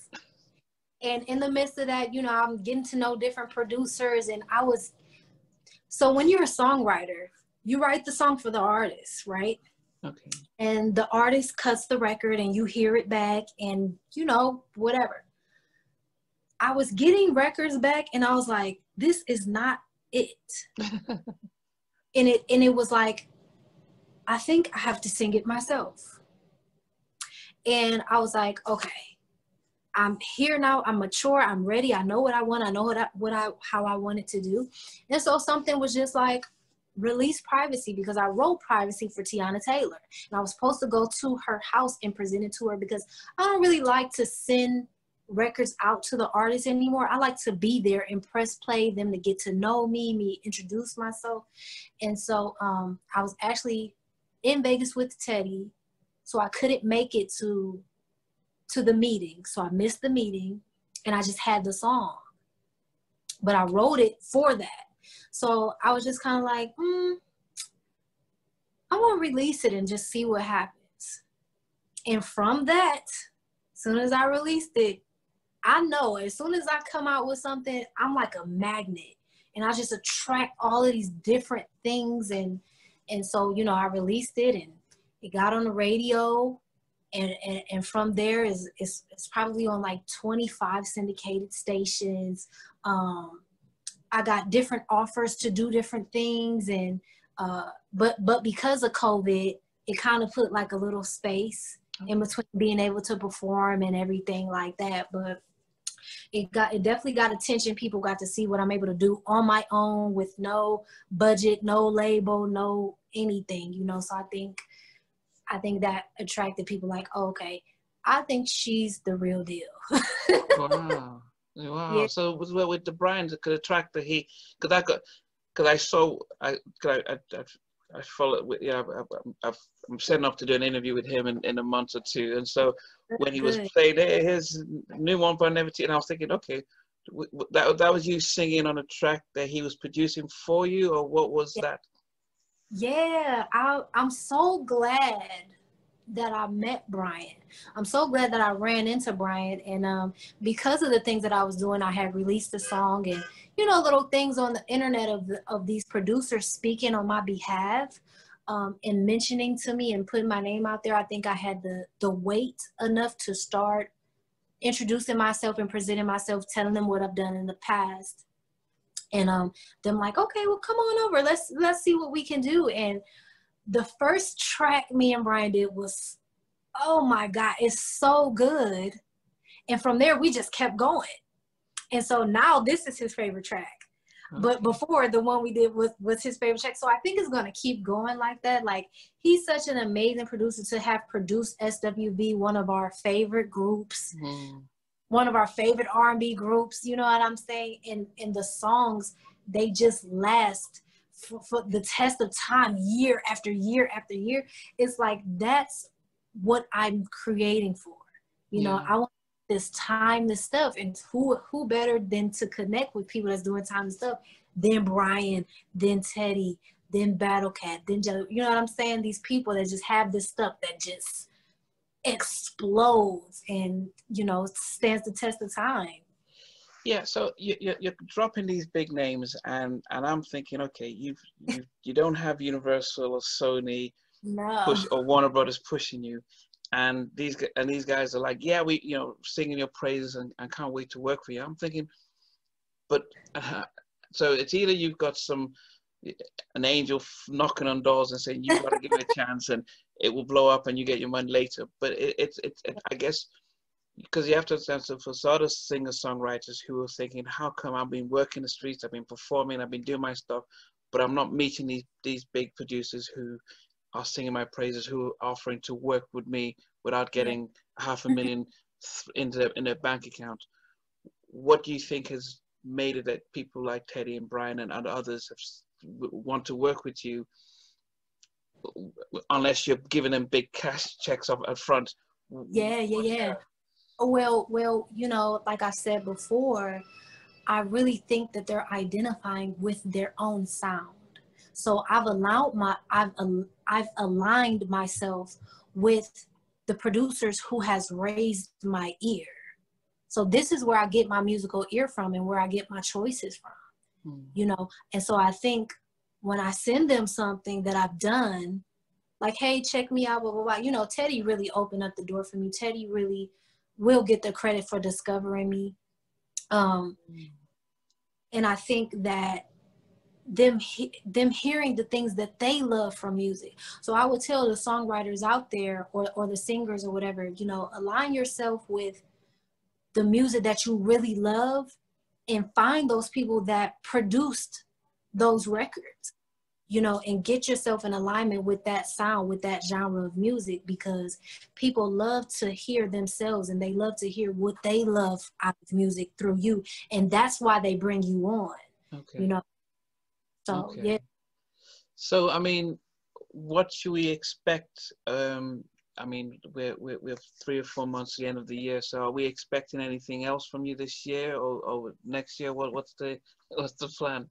and in the midst of that, you know, I'm getting to know different producers, and I was. So when you're a songwriter, you write the song for the artist, right? Okay. And the artist cuts the record and you hear it back and you know, whatever. I was getting records back and I was like, this is not it. [laughs] and it and it was like, I think I have to sing it myself. And I was like, okay, I'm here now. I'm mature. I'm ready. I know what I want. I know what I, what I how I wanted to do. And so something was just like, release privacy because I wrote privacy for Teyana Taylor. And I was supposed to go to her house and present it to her because I don't really like to send records out to the artists anymore. I like to be there and press play them to get to know me, me introduce myself. And so um, I was actually in Vegas with Teddy, so I couldn't make it to to the meeting. So I missed the meeting and I just had the song. But I wrote it for that. So I was just kind of like, mm, I'm gonna release it and just see what happens. And from that, as soon as I released it, I know as soon as I come out with something, I'm like a magnet and I just attract all of these different things. And, and so, you know, I released it and it got on the radio and, and, and from there is it's, it's probably on like 25 syndicated stations. Um, I got different offers to do different things and uh, but but because of COVID, it kind of put like a little space in between being able to perform and everything like that. But it got it definitely got attention. People got to see what I'm able to do on my own with no budget, no label, no anything, you know. So I think I think that attracted people like, oh, okay, I think she's the real deal. [laughs] wow. Wow. Yeah. So it was well with the Brian that could attract the heat. because I got because I saw I cause I, I, I follow with yeah I, am setting up to do an interview with him in, in a month or two and so That's when he good. was playing his new one by Nefertitti and I was thinking okay that that was you singing on a track that he was producing for you or what was yeah. that? Yeah, I I'm so glad that I met Brian. I'm so glad that I ran into Brian. And um, because of the things that I was doing, I had released a song and, you know, little things on the internet of, the, of these producers speaking on my behalf um, and mentioning to me and putting my name out there. I think I had the, the weight enough to start introducing myself and presenting myself, telling them what I've done in the past. And um, them like, okay, well, come on over. Let's let's see what we can do. And the first track me and Brian did was, oh my God, it's so good. And from there, we just kept going. And so now this is his favorite track. Okay. But before the one we did was, was his favorite track. So I think it's gonna keep going like that. Like he's such an amazing producer to have produced SWV, one of our favorite groups, mm. one of our favorite R&B groups. You know what I'm saying? And and the songs they just last for, for the test of time year after year after year it's like that's what i'm creating for. You yeah. know i want this time this stuff and who who better than to connect with people that's doing time and stuff than brian than teddy than Battlecat then you know what i'm saying? These people that just have this stuff that just explodes and you know stands the test of time yeah, so you, you're, you're dropping these big names, and and I'm thinking, okay, you've, you you don't have Universal or Sony no. push or Warner Brothers pushing you, and these and these guys are like, yeah, we you know singing your praises and, and can't wait to work for you. I'm thinking, but uh, so it's either you've got some an angel knocking on doors and saying you've got to give it a chance and it will blow up and you get your money later. But it, it's it's it, I guess because you have to understand so for other singer songwriters who are thinking how come i've been working the streets i've been performing i've been doing my stuff but i'm not meeting these these big producers who are singing my praises who are offering to work with me without getting [laughs] half a million into their, in their bank account? What do you think has made it that people like teddy and brian and, and others have, want to work with you unless you're giving them big cash checks up, up front? Yeah yeah yeah Well, well, you know, like I said before, I really think that they're identifying with their own sound. So I've allowed my I've I've aligned myself with the producers who has raised my ear. So this is where I get my musical ear from and where I get my choices from. Mm. You know, and so I think when I send them something that I've done, like, hey, check me out, blah, blah, blah. You know, Teddy really opened up the door for me. Teddy really will get the credit for discovering me. Um, and I think that them them hearing the things that they love from music. So I would tell the songwriters out there or or the singers or whatever, you know, align yourself with the music that you really love and find those people that produced those records you know, and get yourself in alignment with that sound, with that genre of music, because people love to hear themselves and they love to hear what they love out of music through you. And that's why they bring you on. Okay. You know. So okay. yeah. So I mean, what should we expect? Um, I mean, we're, we're we're three or four months to the end of the year. So are we expecting anything else from you this year or, or next year? What what's the what's the plan?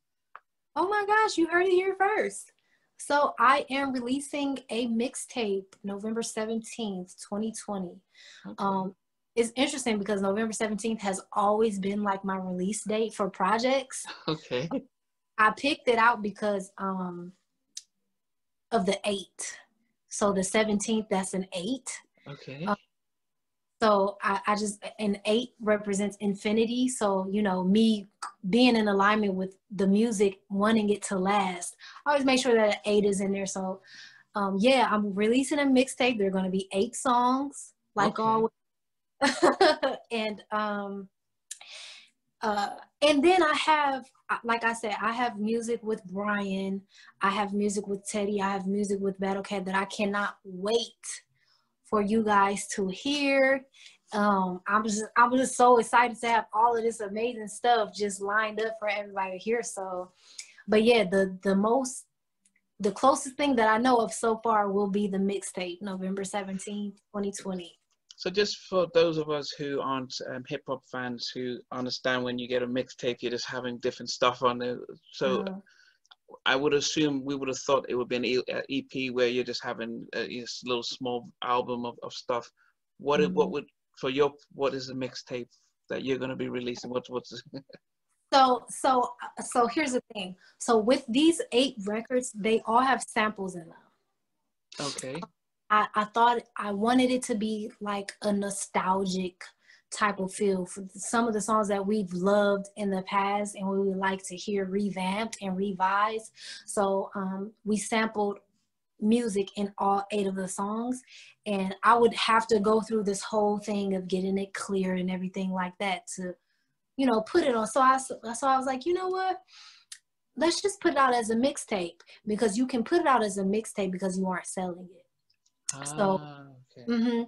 Oh my gosh, you heard it here first. So I am releasing a mixtape November 17th, 2020. Okay. Um, it's interesting because November 17th has always been like my release date for projects. Okay. I picked it out because um, of the eight. So the 17th, that's an eight. Okay. Um, so I, I just an eight represents infinity. So you know me being in alignment with the music, wanting it to last. I always make sure that eight is in there. So um, yeah, I'm releasing a mixtape. There are going to be eight songs, like okay. always. [laughs] and um, uh, and then I have, like I said, I have music with Brian. I have music with Teddy. I have music with Battlecat that I cannot wait for you guys to hear. Um, I'm just I'm just so excited to have all of this amazing stuff just lined up for everybody to hear. So, but yeah, the the most the closest thing that I know of so far will be the mixtape, November 17, 2020. So just for those of us who aren't um, hip hop fans who understand when you get a mixtape, you're just having different stuff on there. So uh-huh. I would assume we would have thought it would be an uh, EP where you're just having uh, a, a little small album of, of stuff. What mm-hmm. what would for your what is the mixtape that you're going to be releasing? What's what's [laughs] so so uh, so here's the thing. So with these eight records, they all have samples in them. Okay. I, I thought I wanted it to be like a nostalgic type of feel for some of the songs that we've loved in the past and we would like to hear revamped and revised. So um, we sampled music in all eight of the songs. And I would have to go through this whole thing of getting it clear and everything like that to you know put it on. So I so I was like you know what? Let's just put it out as a mixtape because you can put it out as a mixtape because you aren't selling it. Ah, so okay. mm-hmm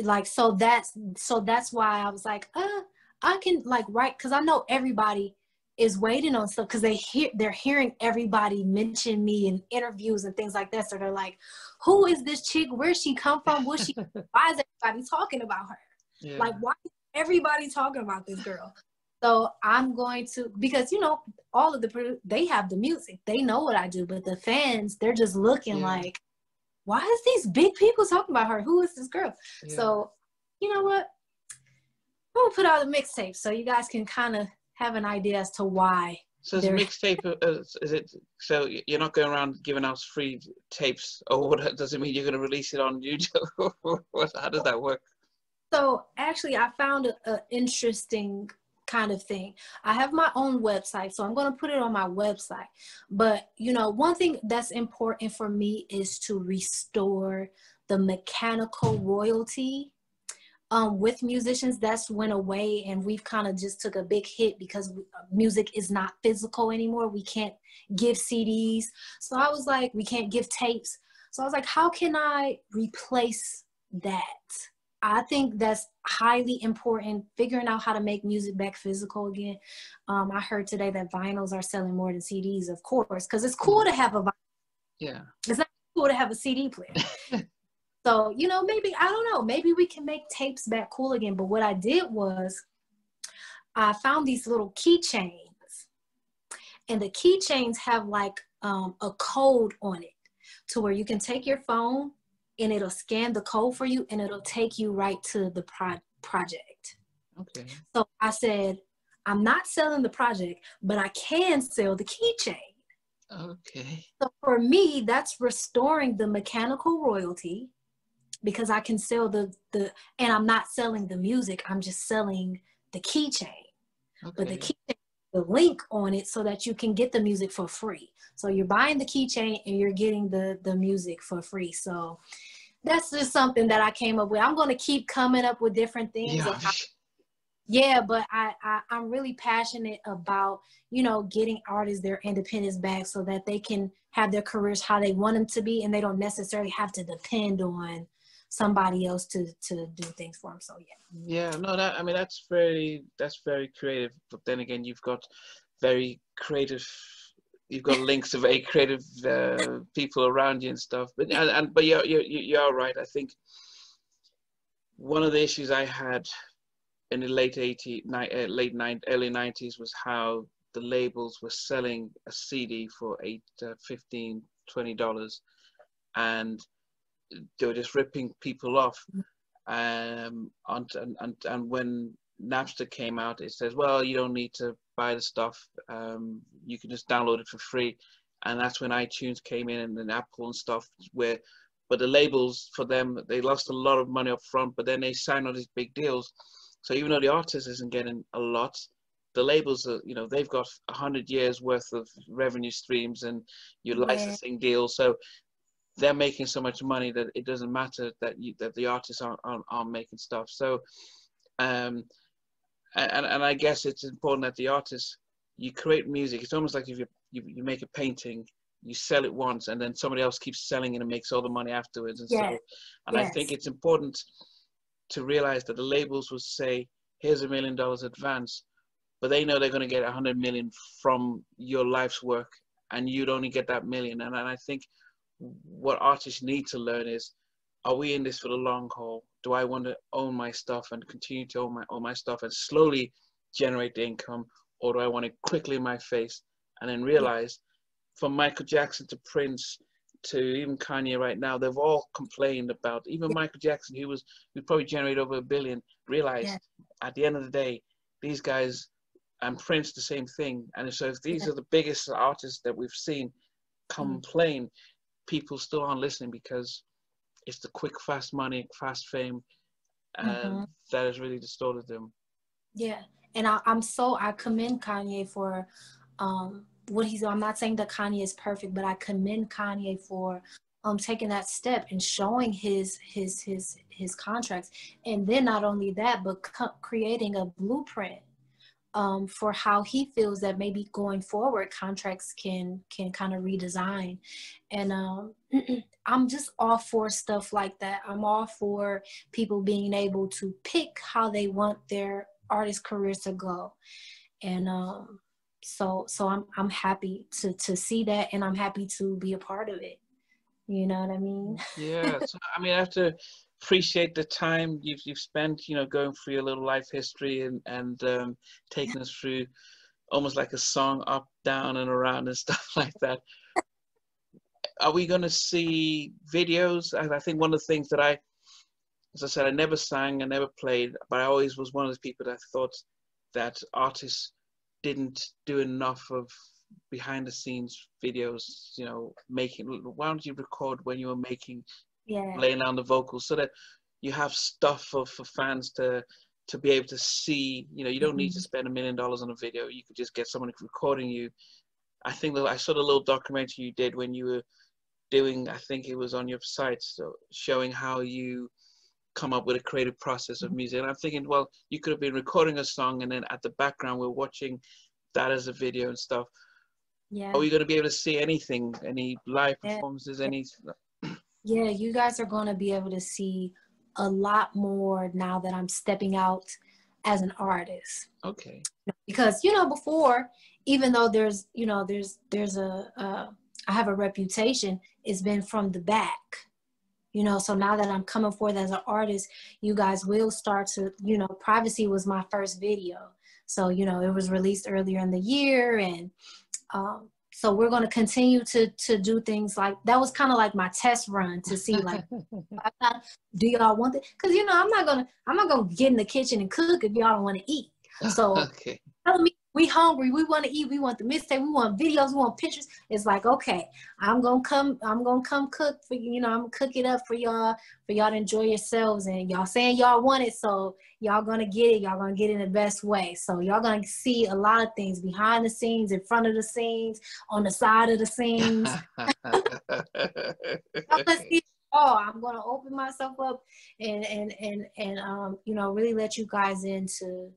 like so that's so that's why I was like, uh, I can like write because I know everybody is waiting on stuff because they hear they're hearing everybody mention me in interviews and things like that. So they're like, who is this chick? Where she come from? What she [laughs] why is everybody talking about her? Yeah. Like why is everybody talking about this girl? So I'm going to because you know all of the they have the music, they know what I do, but the fans they're just looking yeah. like why is these big people talking about her? Who is this girl? Yeah. So, you know what? I'm gonna put out a mixtape so you guys can kind of have an idea as to why. So is mixtape uh, is it? So you're not going around giving out free tapes, or what? Does it mean you're going to release it on YouTube? [laughs] How does that work? So actually, I found an interesting kind of thing. I have my own website, so I'm going to put it on my website. But, you know, one thing that's important for me is to restore the mechanical royalty um, with musicians. That's went away and we've kind of just took a big hit because music is not physical anymore. We can't give cds so i was like we can't give tapes. So i was like how can i replace that I think that's highly important. Figuring out how to make music back physical again. Um, I heard today that vinyls are selling more than CDs, of course, because it's cool to have a vinyl. Yeah. It's not cool to have a CD player. [laughs] So, you know, maybe, I don't know, maybe we can make tapes back cool again. But what I did was I found these little keychains. And the keychains have like um, a code on it to where you can take your phone and it'll scan the code for you and it'll take you right to the pro- project. Okay. So I said, I'm not selling the project, but I can sell the keychain. Okay. So for me, that's restoring the mechanical royalty because I can sell the the and I'm not selling the music, I'm just selling the keychain. Okay. But the keychain the link on it so that you can get the music for free. So you're buying the keychain and you're getting the the music for free. So that's just something that I came up with. I'm going to keep coming up with different things. Yeah, yeah but I, I i'm really passionate about you know getting artists their independence back so that they can have their careers how they want them to be and they don't necessarily have to depend on somebody else to to do things for them so yeah. Yeah no that i mean that's very that's very creative. But then again you've got very creative you've got links of very creative uh, people around you and stuff. But and, and but you're, you're you're right. I think one of the issues i had in the late 80s, uh, late 90s, early 90s was how the labels were selling a CD for eight, uh, 15, 20 dollars, and they were just ripping people off. Um, and, and, and when Napster came out, it says, well, you don't need to buy the stuff. Um, you can just download it for free. And that's when iTunes came in and then Apple and stuff where, but the labels for them, they lost a lot of money up front, but then they signed all these big deals. So even though the artist isn't getting a lot, the labels are, you know, they've got a hundred years worth of revenue streams and your yeah. licensing deals. So they're making so much money that it doesn't matter that you, that the artists aren't, aren't, aren't making stuff. So, um, and, and I guess it's important that the artists, you create music. It's almost like if you, you, you make a painting, you sell it once and then somebody else keeps selling it and makes all the money afterwards. And yeah. so, and yes. I think it's important to realize that the labels will say, here's a million dollars advance, but they know they're going to get a hundred million from your life's work and you'd only get that million. And, and I think what artists need to learn is, are we in this for the long haul? Do I want to own my stuff and continue to own my, own my stuff and slowly generate the income? Or do I want it quickly in my face and then realize from Michael Jackson to Prince to even Kanye right now, they've all complained about even yeah. Michael Jackson, who was who probably generated over a billion, realized yeah. at the end of the day, these guys and Prince the same thing. And so if these yeah. are the biggest artists that we've seen mm. complain. People still aren't listening because it's the quick, fast money, fast fame, and mm-hmm. that has really distorted them. Yeah, and I, am so I commend Kanye for um, what he's I'm not saying that Kanye is perfect, but I commend Kanye for um taking that step and showing his his his his contracts and then not only that but co- creating a blueprint um, for how he feels that maybe going forward contracts can can kind of redesign. And um, [clears throat] i'm just all for stuff like that. I'm all for people being able to pick how they want their artist careers to go. And um, so so i'm i'm happy to to see that and i'm happy to be a part of it. You know what i mean? Yeah so, i mean to appreciate the time you've you've spent you know going through your little life history and and um, taking us through almost like a song up down and around and [laughs] stuff like that. Are we going to see videos? I, I think one of the things that i as i said i never sang i never played but i always was one of those people that thought that artists didn't do enough of behind the scenes videos you know making why don't you record when you were making yeah laying down the vocals so that you have stuff for, for fans to to be able to see you know you don't mm-hmm. need to mm-hmm. spend a million dollars on a video you could just get someone recording you i think that i saw the little documentary you did when you were doing i think it was on your site so showing how you come up with a creative process of music. And I'm thinking, well, you could have been recording a song and then at the background we're watching that as a video and stuff. Yeah. Are we going to be able to see anything, any live performances, yeah. any? Yeah, you guys are going to be able to see a lot more now that I'm stepping out as an artist. Okay. Because you know before, even though there's you know there's there's a uh, I have a reputation, it's been from the back you know so now that i'm coming forth as an artist you guys will start to you know privacy was my first video so you know it was released earlier in the year and um, so we're going to continue to to do things like that was kind of like my test run to see like [laughs] [laughs] do y'all want it because you know i'm not gonna i'm not gonna get in the kitchen and cook if y'all don't want to eat so [laughs] okay. telling me we hungry, we want to eat, we want the mixtape, we want videos, we want pictures. It's like, okay, I'm gonna come, I'm gonna come cook for you, you know, I'm gonna cook it up for y'all, for y'all to enjoy yourselves. And y'all saying y'all want it, so y'all gonna get it, y'all gonna get it in the best way. So y'all gonna see a lot of things behind the scenes, in front of the scenes, on the side of the scenes. [laughs] oh, I'm gonna open myself up and and and and um, you know, really let you guys into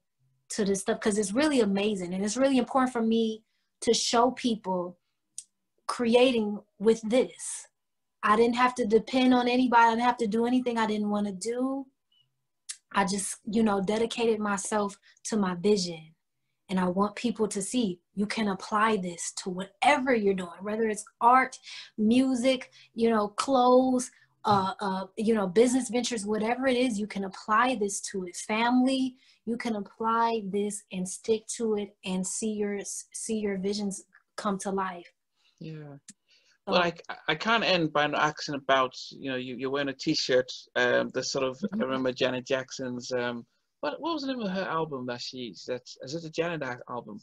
to this stuff because it's really amazing and it's really important for me to show people creating with this. I didn't have to depend on anybody. I didn't have to do anything I didn't want to do. I just, you know, dedicated myself to my vision. And I want people to see you can apply this to whatever you're doing, whether it's art, music, you know, clothes, uh, uh, you know, business ventures, whatever it is, you can apply this to it. Family, you can apply this and stick to it and see your see your visions come to life yeah so, well, I, I can't end by not asking about, you know, you, you're wearing a t-shirt, um, the sort of, I mm-hmm. remember Janet Jackson's, um, what, what was the name of her album that she, that's, it a Janet album?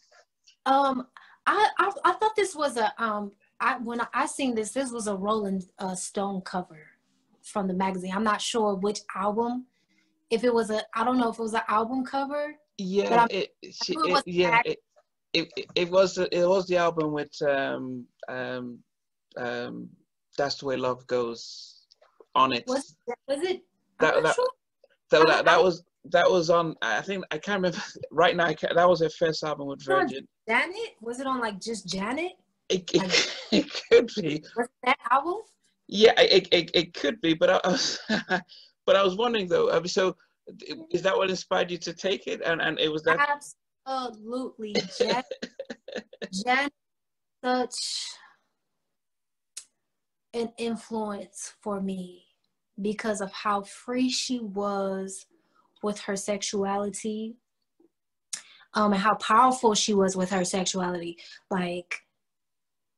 Um, I, I, I thought this was a, um, I, when I, I seen this, this was a Rolling uh, Stone cover from the magazine. I'm not sure which album if it was a I don't know if it was an album cover. Yeah, it, she, it, it yeah, it, it, it was it was the album with um um um that's the way love goes on it. Was was it? That that, sure. that, that, that was that was on. I think I can't remember [laughs] right now. that was her first album with Virgin. Janet was it on like just Janet? It, it, [laughs] it could be. Was that album? Yeah, it, it, it could be, but I was [laughs] But I was wondering though, so is that what inspired you to take it? And and it was that absolutely Jen, [laughs] Jen such an influence for me because of how free she was with her sexuality um, and how powerful she was with her sexuality. Like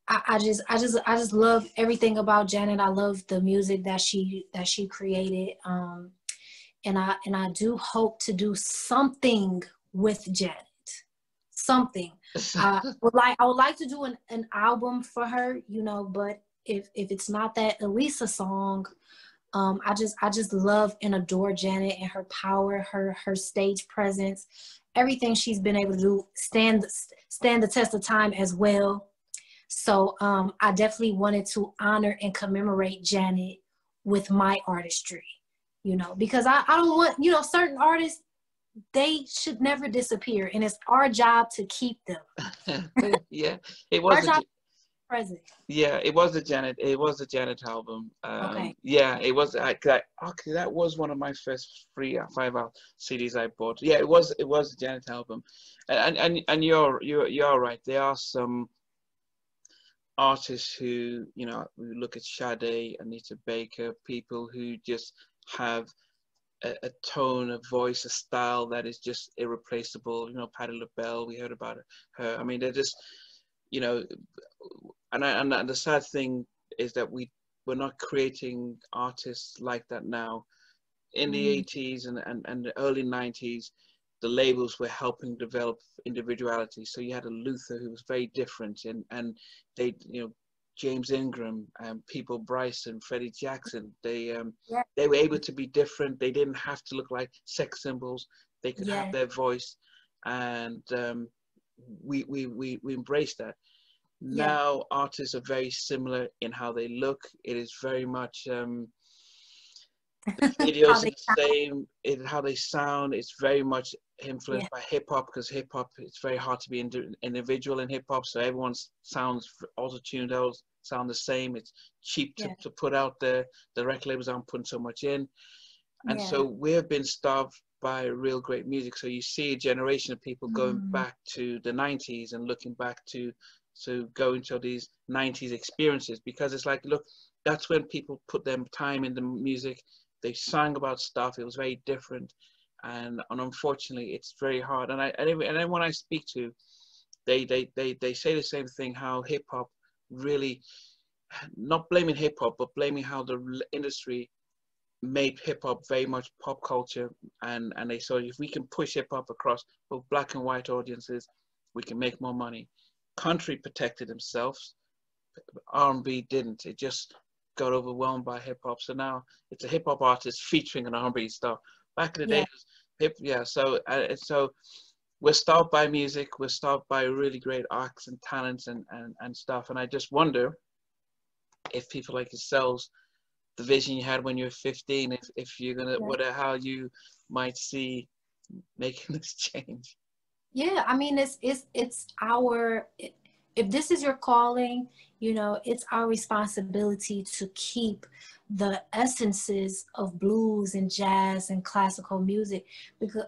I, I, just I just I just love everything about Janet. I love the music that she that she created. Um and I and I do hope to do something with Janet. Something. [laughs] I would like I would like to do an, an album for her, you know, but if if it's not that Elisa song, um, I just I just love and adore Janet and her power, her her stage presence, everything she's been able to do stand stand the test of time as well. So um, I definitely wanted to honor and commemorate Janet with my artistry, you know, because I, I don't want, you know, certain artists, they should never disappear. And it's our job to keep them. [laughs] yeah, it was. Our present. Yeah, it was a Janet. It was a Janet album. Um, okay. Yeah, it was. I, I, okay, that was one of my first three five out CDs I bought. Yeah, it was. It was a Janet album, and and and you're you're you're right. There are some artists who, you know, we look at Sade, Anita Baker, people who just have a, a, tone, a voice, a style that is just irreplaceable. You know, Patti LaBelle, we heard about her. I mean, they're just, you know, and, I, and the sad thing is that we we're not creating artists like that now. In the mm. 80s and, and, and the early 90s, the labels were helping develop individuality. So you had a Luther who was very different, and and they you know James Ingram, um, Peabo Bryson, Freddie Jackson. They um, yeah. they were able to be different. They didn't have to look like sex symbols. They could yeah. have their voice, and um, we, we we we embrace that. Yeah. Now artists are very similar in how they look. It is very much um, the [laughs] videos are the same. It, how they sound. It's very much influenced yeah. by hip hop because hip hop it's very hard to be ind- individual in hip hop. So everyone sounds auto tuned out, sound the same. It's cheap to, yeah. to put out there. The record labels aren't putting so much in, and yeah. so we have been starved by real great music. So you see a generation of people going mm. back to the '90s and looking back to to go into these 90s experiences because it's like, look, that's when people put their time in the music. They sang about stuff. It was very different. And, and unfortunately, it's very hard. And I and then when I speak to, they they they they say the same thing. How hip hop really, not blaming hip hop, but blaming how the industry made hip hop very much pop culture. And and they saw if we can push hip hop across both black and white audiences, we can make more money. Country protected themselves. R&B didn't. It just got overwhelmed by hip hop. So now it's a hip hop artist featuring an R&B star. Back in the yeah. days, hip yeah. So uh, so we're stopped by music. We're stopped by really great acts and talents and, and and stuff. And I just wonder if people like yourselves, the vision you had when you were 15, if if you're gonna yeah. what how you might see making [laughs] this change. Yeah, I mean it's it's it's our if this is your calling, you know, it's our responsibility to keep the essences of blues and jazz and classical music because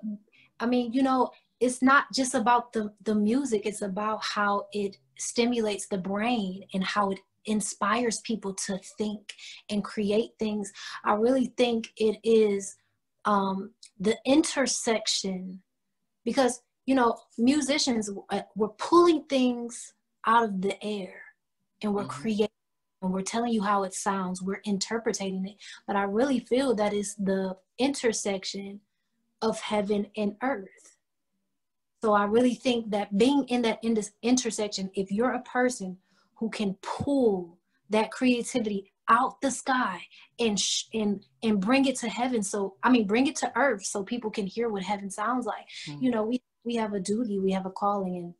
I mean, you know, it's not just about the the music, it's about how it stimulates the brain and how it inspires people to think and create things. I really think it is um, the intersection because you know musicians uh, we're pulling things out of the air and we're mm-hmm. creating and we're telling you how it sounds we're interpreting it but i really feel that is the intersection of heaven and earth so i really think that being in that in this intersection if you're a person who can pull that creativity out the sky and sh- and and bring it to heaven so i mean bring it to earth so people can hear what heaven sounds like mm-hmm. you know we we have a duty we have a calling and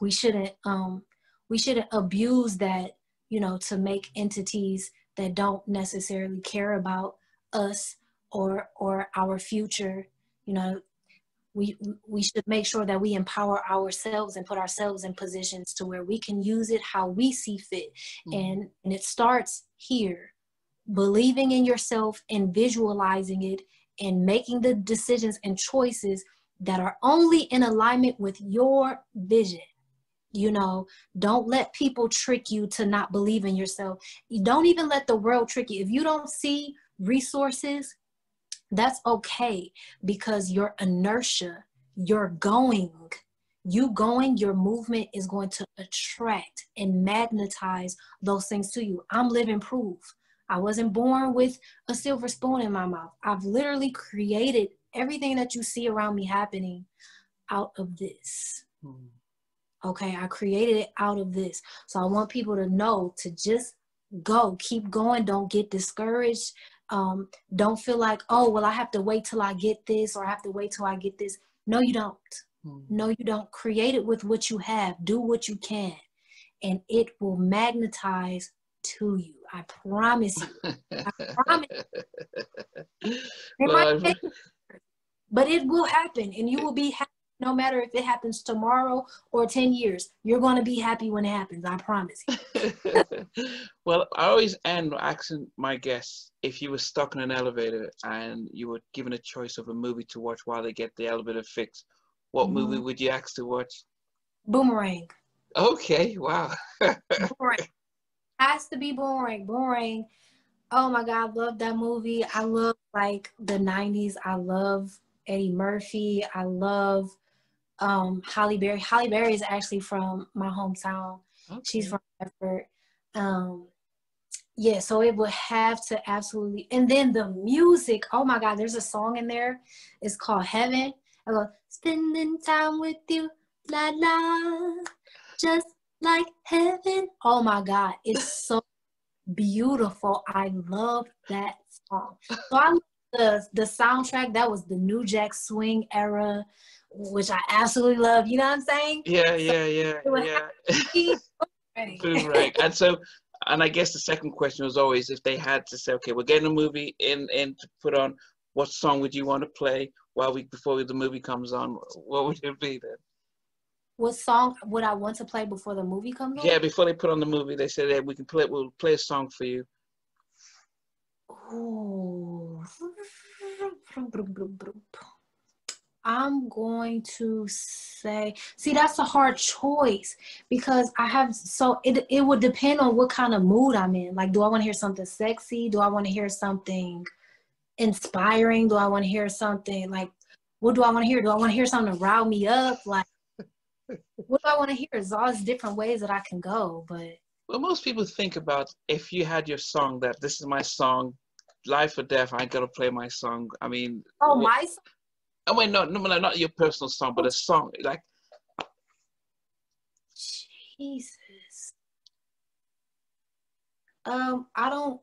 we shouldn't um we shouldn't abuse that, you know, to make entities that don't necessarily care about us or or our future, you know, we we should make sure that we empower ourselves and put ourselves in positions to where we can use it how we see fit. Mm-hmm. and and it starts here. Believing in yourself and visualizing it and making the decisions and choices that are only in alignment with your vision you know don't let people trick you to not believe in yourself. You don't even let the world trick you. If you don't see resources that's okay because your inertia your going you going your movement is going to attract and magnetize those things to you. I'm living proof. I wasn't born with a silver spoon in my mouth. I've literally created everything that you see around me happening out of this. Mm. Okay, I created it out of this. So I want people to know to just go, keep going, don't get discouraged. Um, don't feel like, oh, well, I have to wait till I get this or I have to wait till I get this. No, you don't. Mm-hmm. No, you don't. Create it with what you have. Do what you can, and it will magnetize to you. I promise you. I promise. [laughs] It well, but it will happen, and you will be happy no matter if it happens tomorrow or 10 years you're going to be happy when it happens i promise you. [laughs] Well i always end asking my guests if you were stuck in an elevator and you were given a choice of a movie to watch while they get the elevator fixed what mm-hmm. movie would you ask to watch? Boomerang. Okay wow. [laughs] Boomerang. has to be boomerang. Boomerang. Oh my god love that movie. I love like the 90s i love eddie murphy. I love um, Halle Berry. Halle Berry is actually from my hometown. Okay. She's from Bedford. Um, yeah, so it would have to absolutely. And then the music. Oh my God, there's a song in there. It's called Heaven. I go spending time with you, la la, just like heaven. Oh my God, it's [laughs] so beautiful. I love that song. So I the the soundtrack. That was the New Jack Swing era which I absolutely love. You know what I'm saying? Yeah, yeah, yeah, [laughs] yeah. [laughs] right. And so, and I guess the second question was always if they had to say, okay, we're getting a movie in in to put on, what song would you want to play while we before the movie comes on? What would it be then? What song would I want to play before the movie comes on? Yeah, before they put on the movie, they said, hey, we can play. We'll play a song for you. Ooh. [laughs] I'm going to say, see, that's a hard choice because I have so it it would depend on what kind of mood I'm in. Like, do I want to hear something sexy? Do I want to hear something inspiring? Do I want to hear something like what do I want to hear? Do I want to hear something to rile me up? Like, what do I want to hear? There's all these different ways that I can go, but well, most people think about if you had your song that this is my song, life or death. I gotta play my song. I mean, oh, my song I mean, no, no, no, not your personal song, but a song like. Jesus. Um, I don't.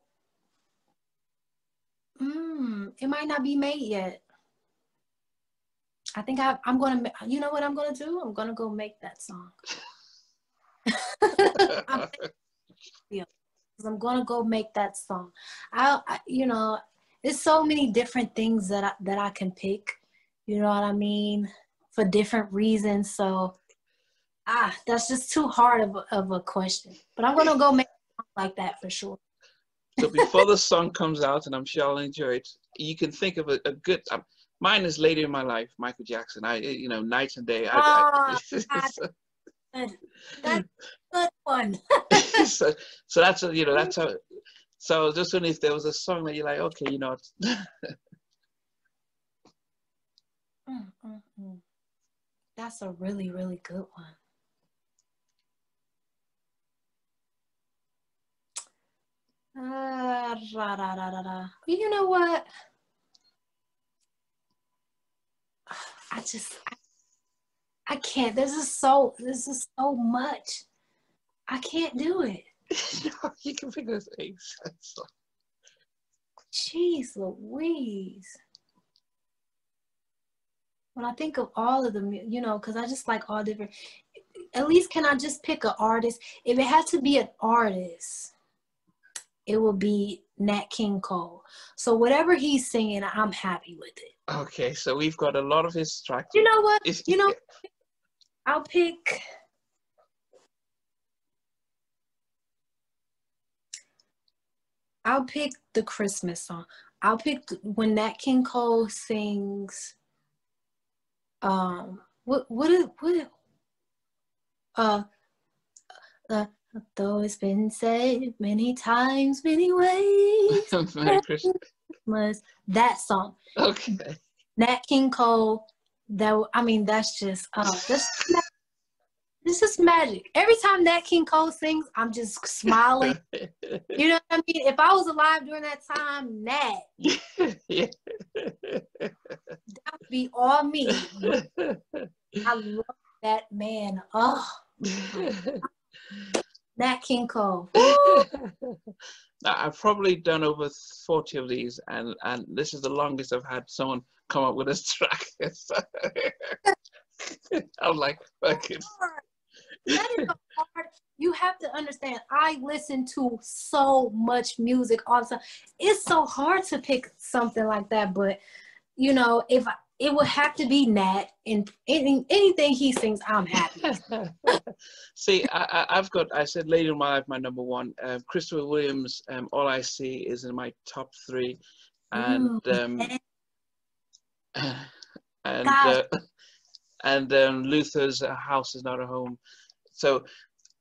Hmm, it might not be made yet. I think I, I'm gonna. You know what I'm gonna do? I'm gonna go make that song. [laughs] I'm, I'm gonna go make that song. I, I, you know, there's so many different things that I, that I can pick you know what I mean? For different reasons. So, ah, that's just too hard of a, of a question. But I'm gonna go make like that for sure. so before the song comes out, and I'm sure I'll enjoy it, you can think of a, a good. Um, mine is Lady in My Life," Michael Jackson. I, you know, night and day. I, oh, I, [laughs] that's a good one. [laughs] so, so that's a, you know that's how. So just wondering if there was a song that you're like, okay, you know, Mm, mm, mm. That's a really, really good one. Uh, da, da, da, da, You know what? I just, I, I can't. This is so, this is so much. I can't do it. [laughs] you can figure things. Out. Jeez Louise when I think of all of them, you know, because I just like all different. At least, can I just pick an artist? If it had to be an artist, it would be Nat King Cole. So whatever he's singing, I'm happy with it. Okay, so we've got a lot of his tracks. You know what? you know, I'll pick. I'll pick the Christmas song. I'll pick when Nat King Cole sings um what what is what uh uh though it's been said many times many ways [laughs] Christmas. That song. Okay. Nat King Cole that I mean that's just uh this this is magic. Every time Nat King Cole sings, I'm just smiling. [laughs] you know what I mean? If I was alive during that time, Nat. yeah that would be all me. I love that man. Oh, Nat King Cole. I've probably done over 40 of these, and, and this is the longest I've had someone come up with a [laughs] track. [laughs] I'm like, fuck it. That is hard. You have to understand, I listen to so much music all the time. It's so hard to pick something like that, but you know, if it would have to be Nat, and any, anything he sings, I'm happy. [laughs] see, I, have got, I said Lady in My Life, my number one. Um, Christopher Williams, um, All I See is in my top three. And, Ooh, um, [sighs] and, uh, [laughs] and um, Luther's House is Not a Home. So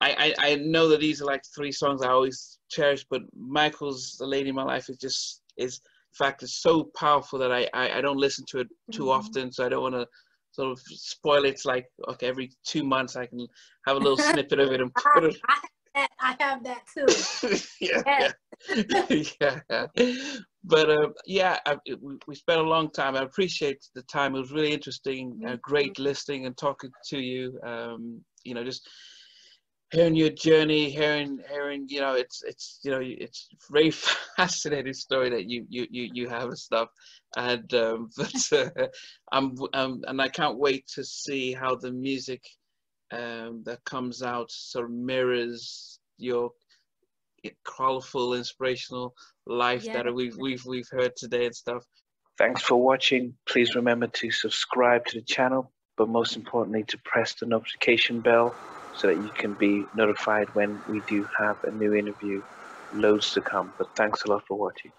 I, I, I know that these are like three songs I always cherish, but Michael's The Lady in My Life is just, is, fact it's so powerful that I, I, I don't listen to it too mm-hmm. often, so I don't want to sort of spoil it. It's like okay, every two months I can have a little [laughs] snippet of it and put it. I, I have that too. [laughs] yeah, yeah, [laughs] yeah, But uh, yeah, I, we, we spent a long time. I appreciate the time. It was really interesting. Uh, great listening and talking to you. Um, you know, just hearing your journey, hearing hearing you know it's it's you know it's very [laughs] fascinating story that you you you, you have and stuff, and um, [laughs] but uh, I'm um, and I can't wait to see how the music um, that comes out sort of mirrors your colorful, inspirational life yeah. that we've we've we've heard today and stuff. Thanks for watching. Please remember to subscribe to the channel, but most importantly to press the notification bell so that you can be notified when we do have a new interview. Loads to come, but thanks a lot for watching.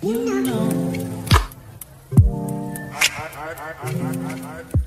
You know. I, I, I,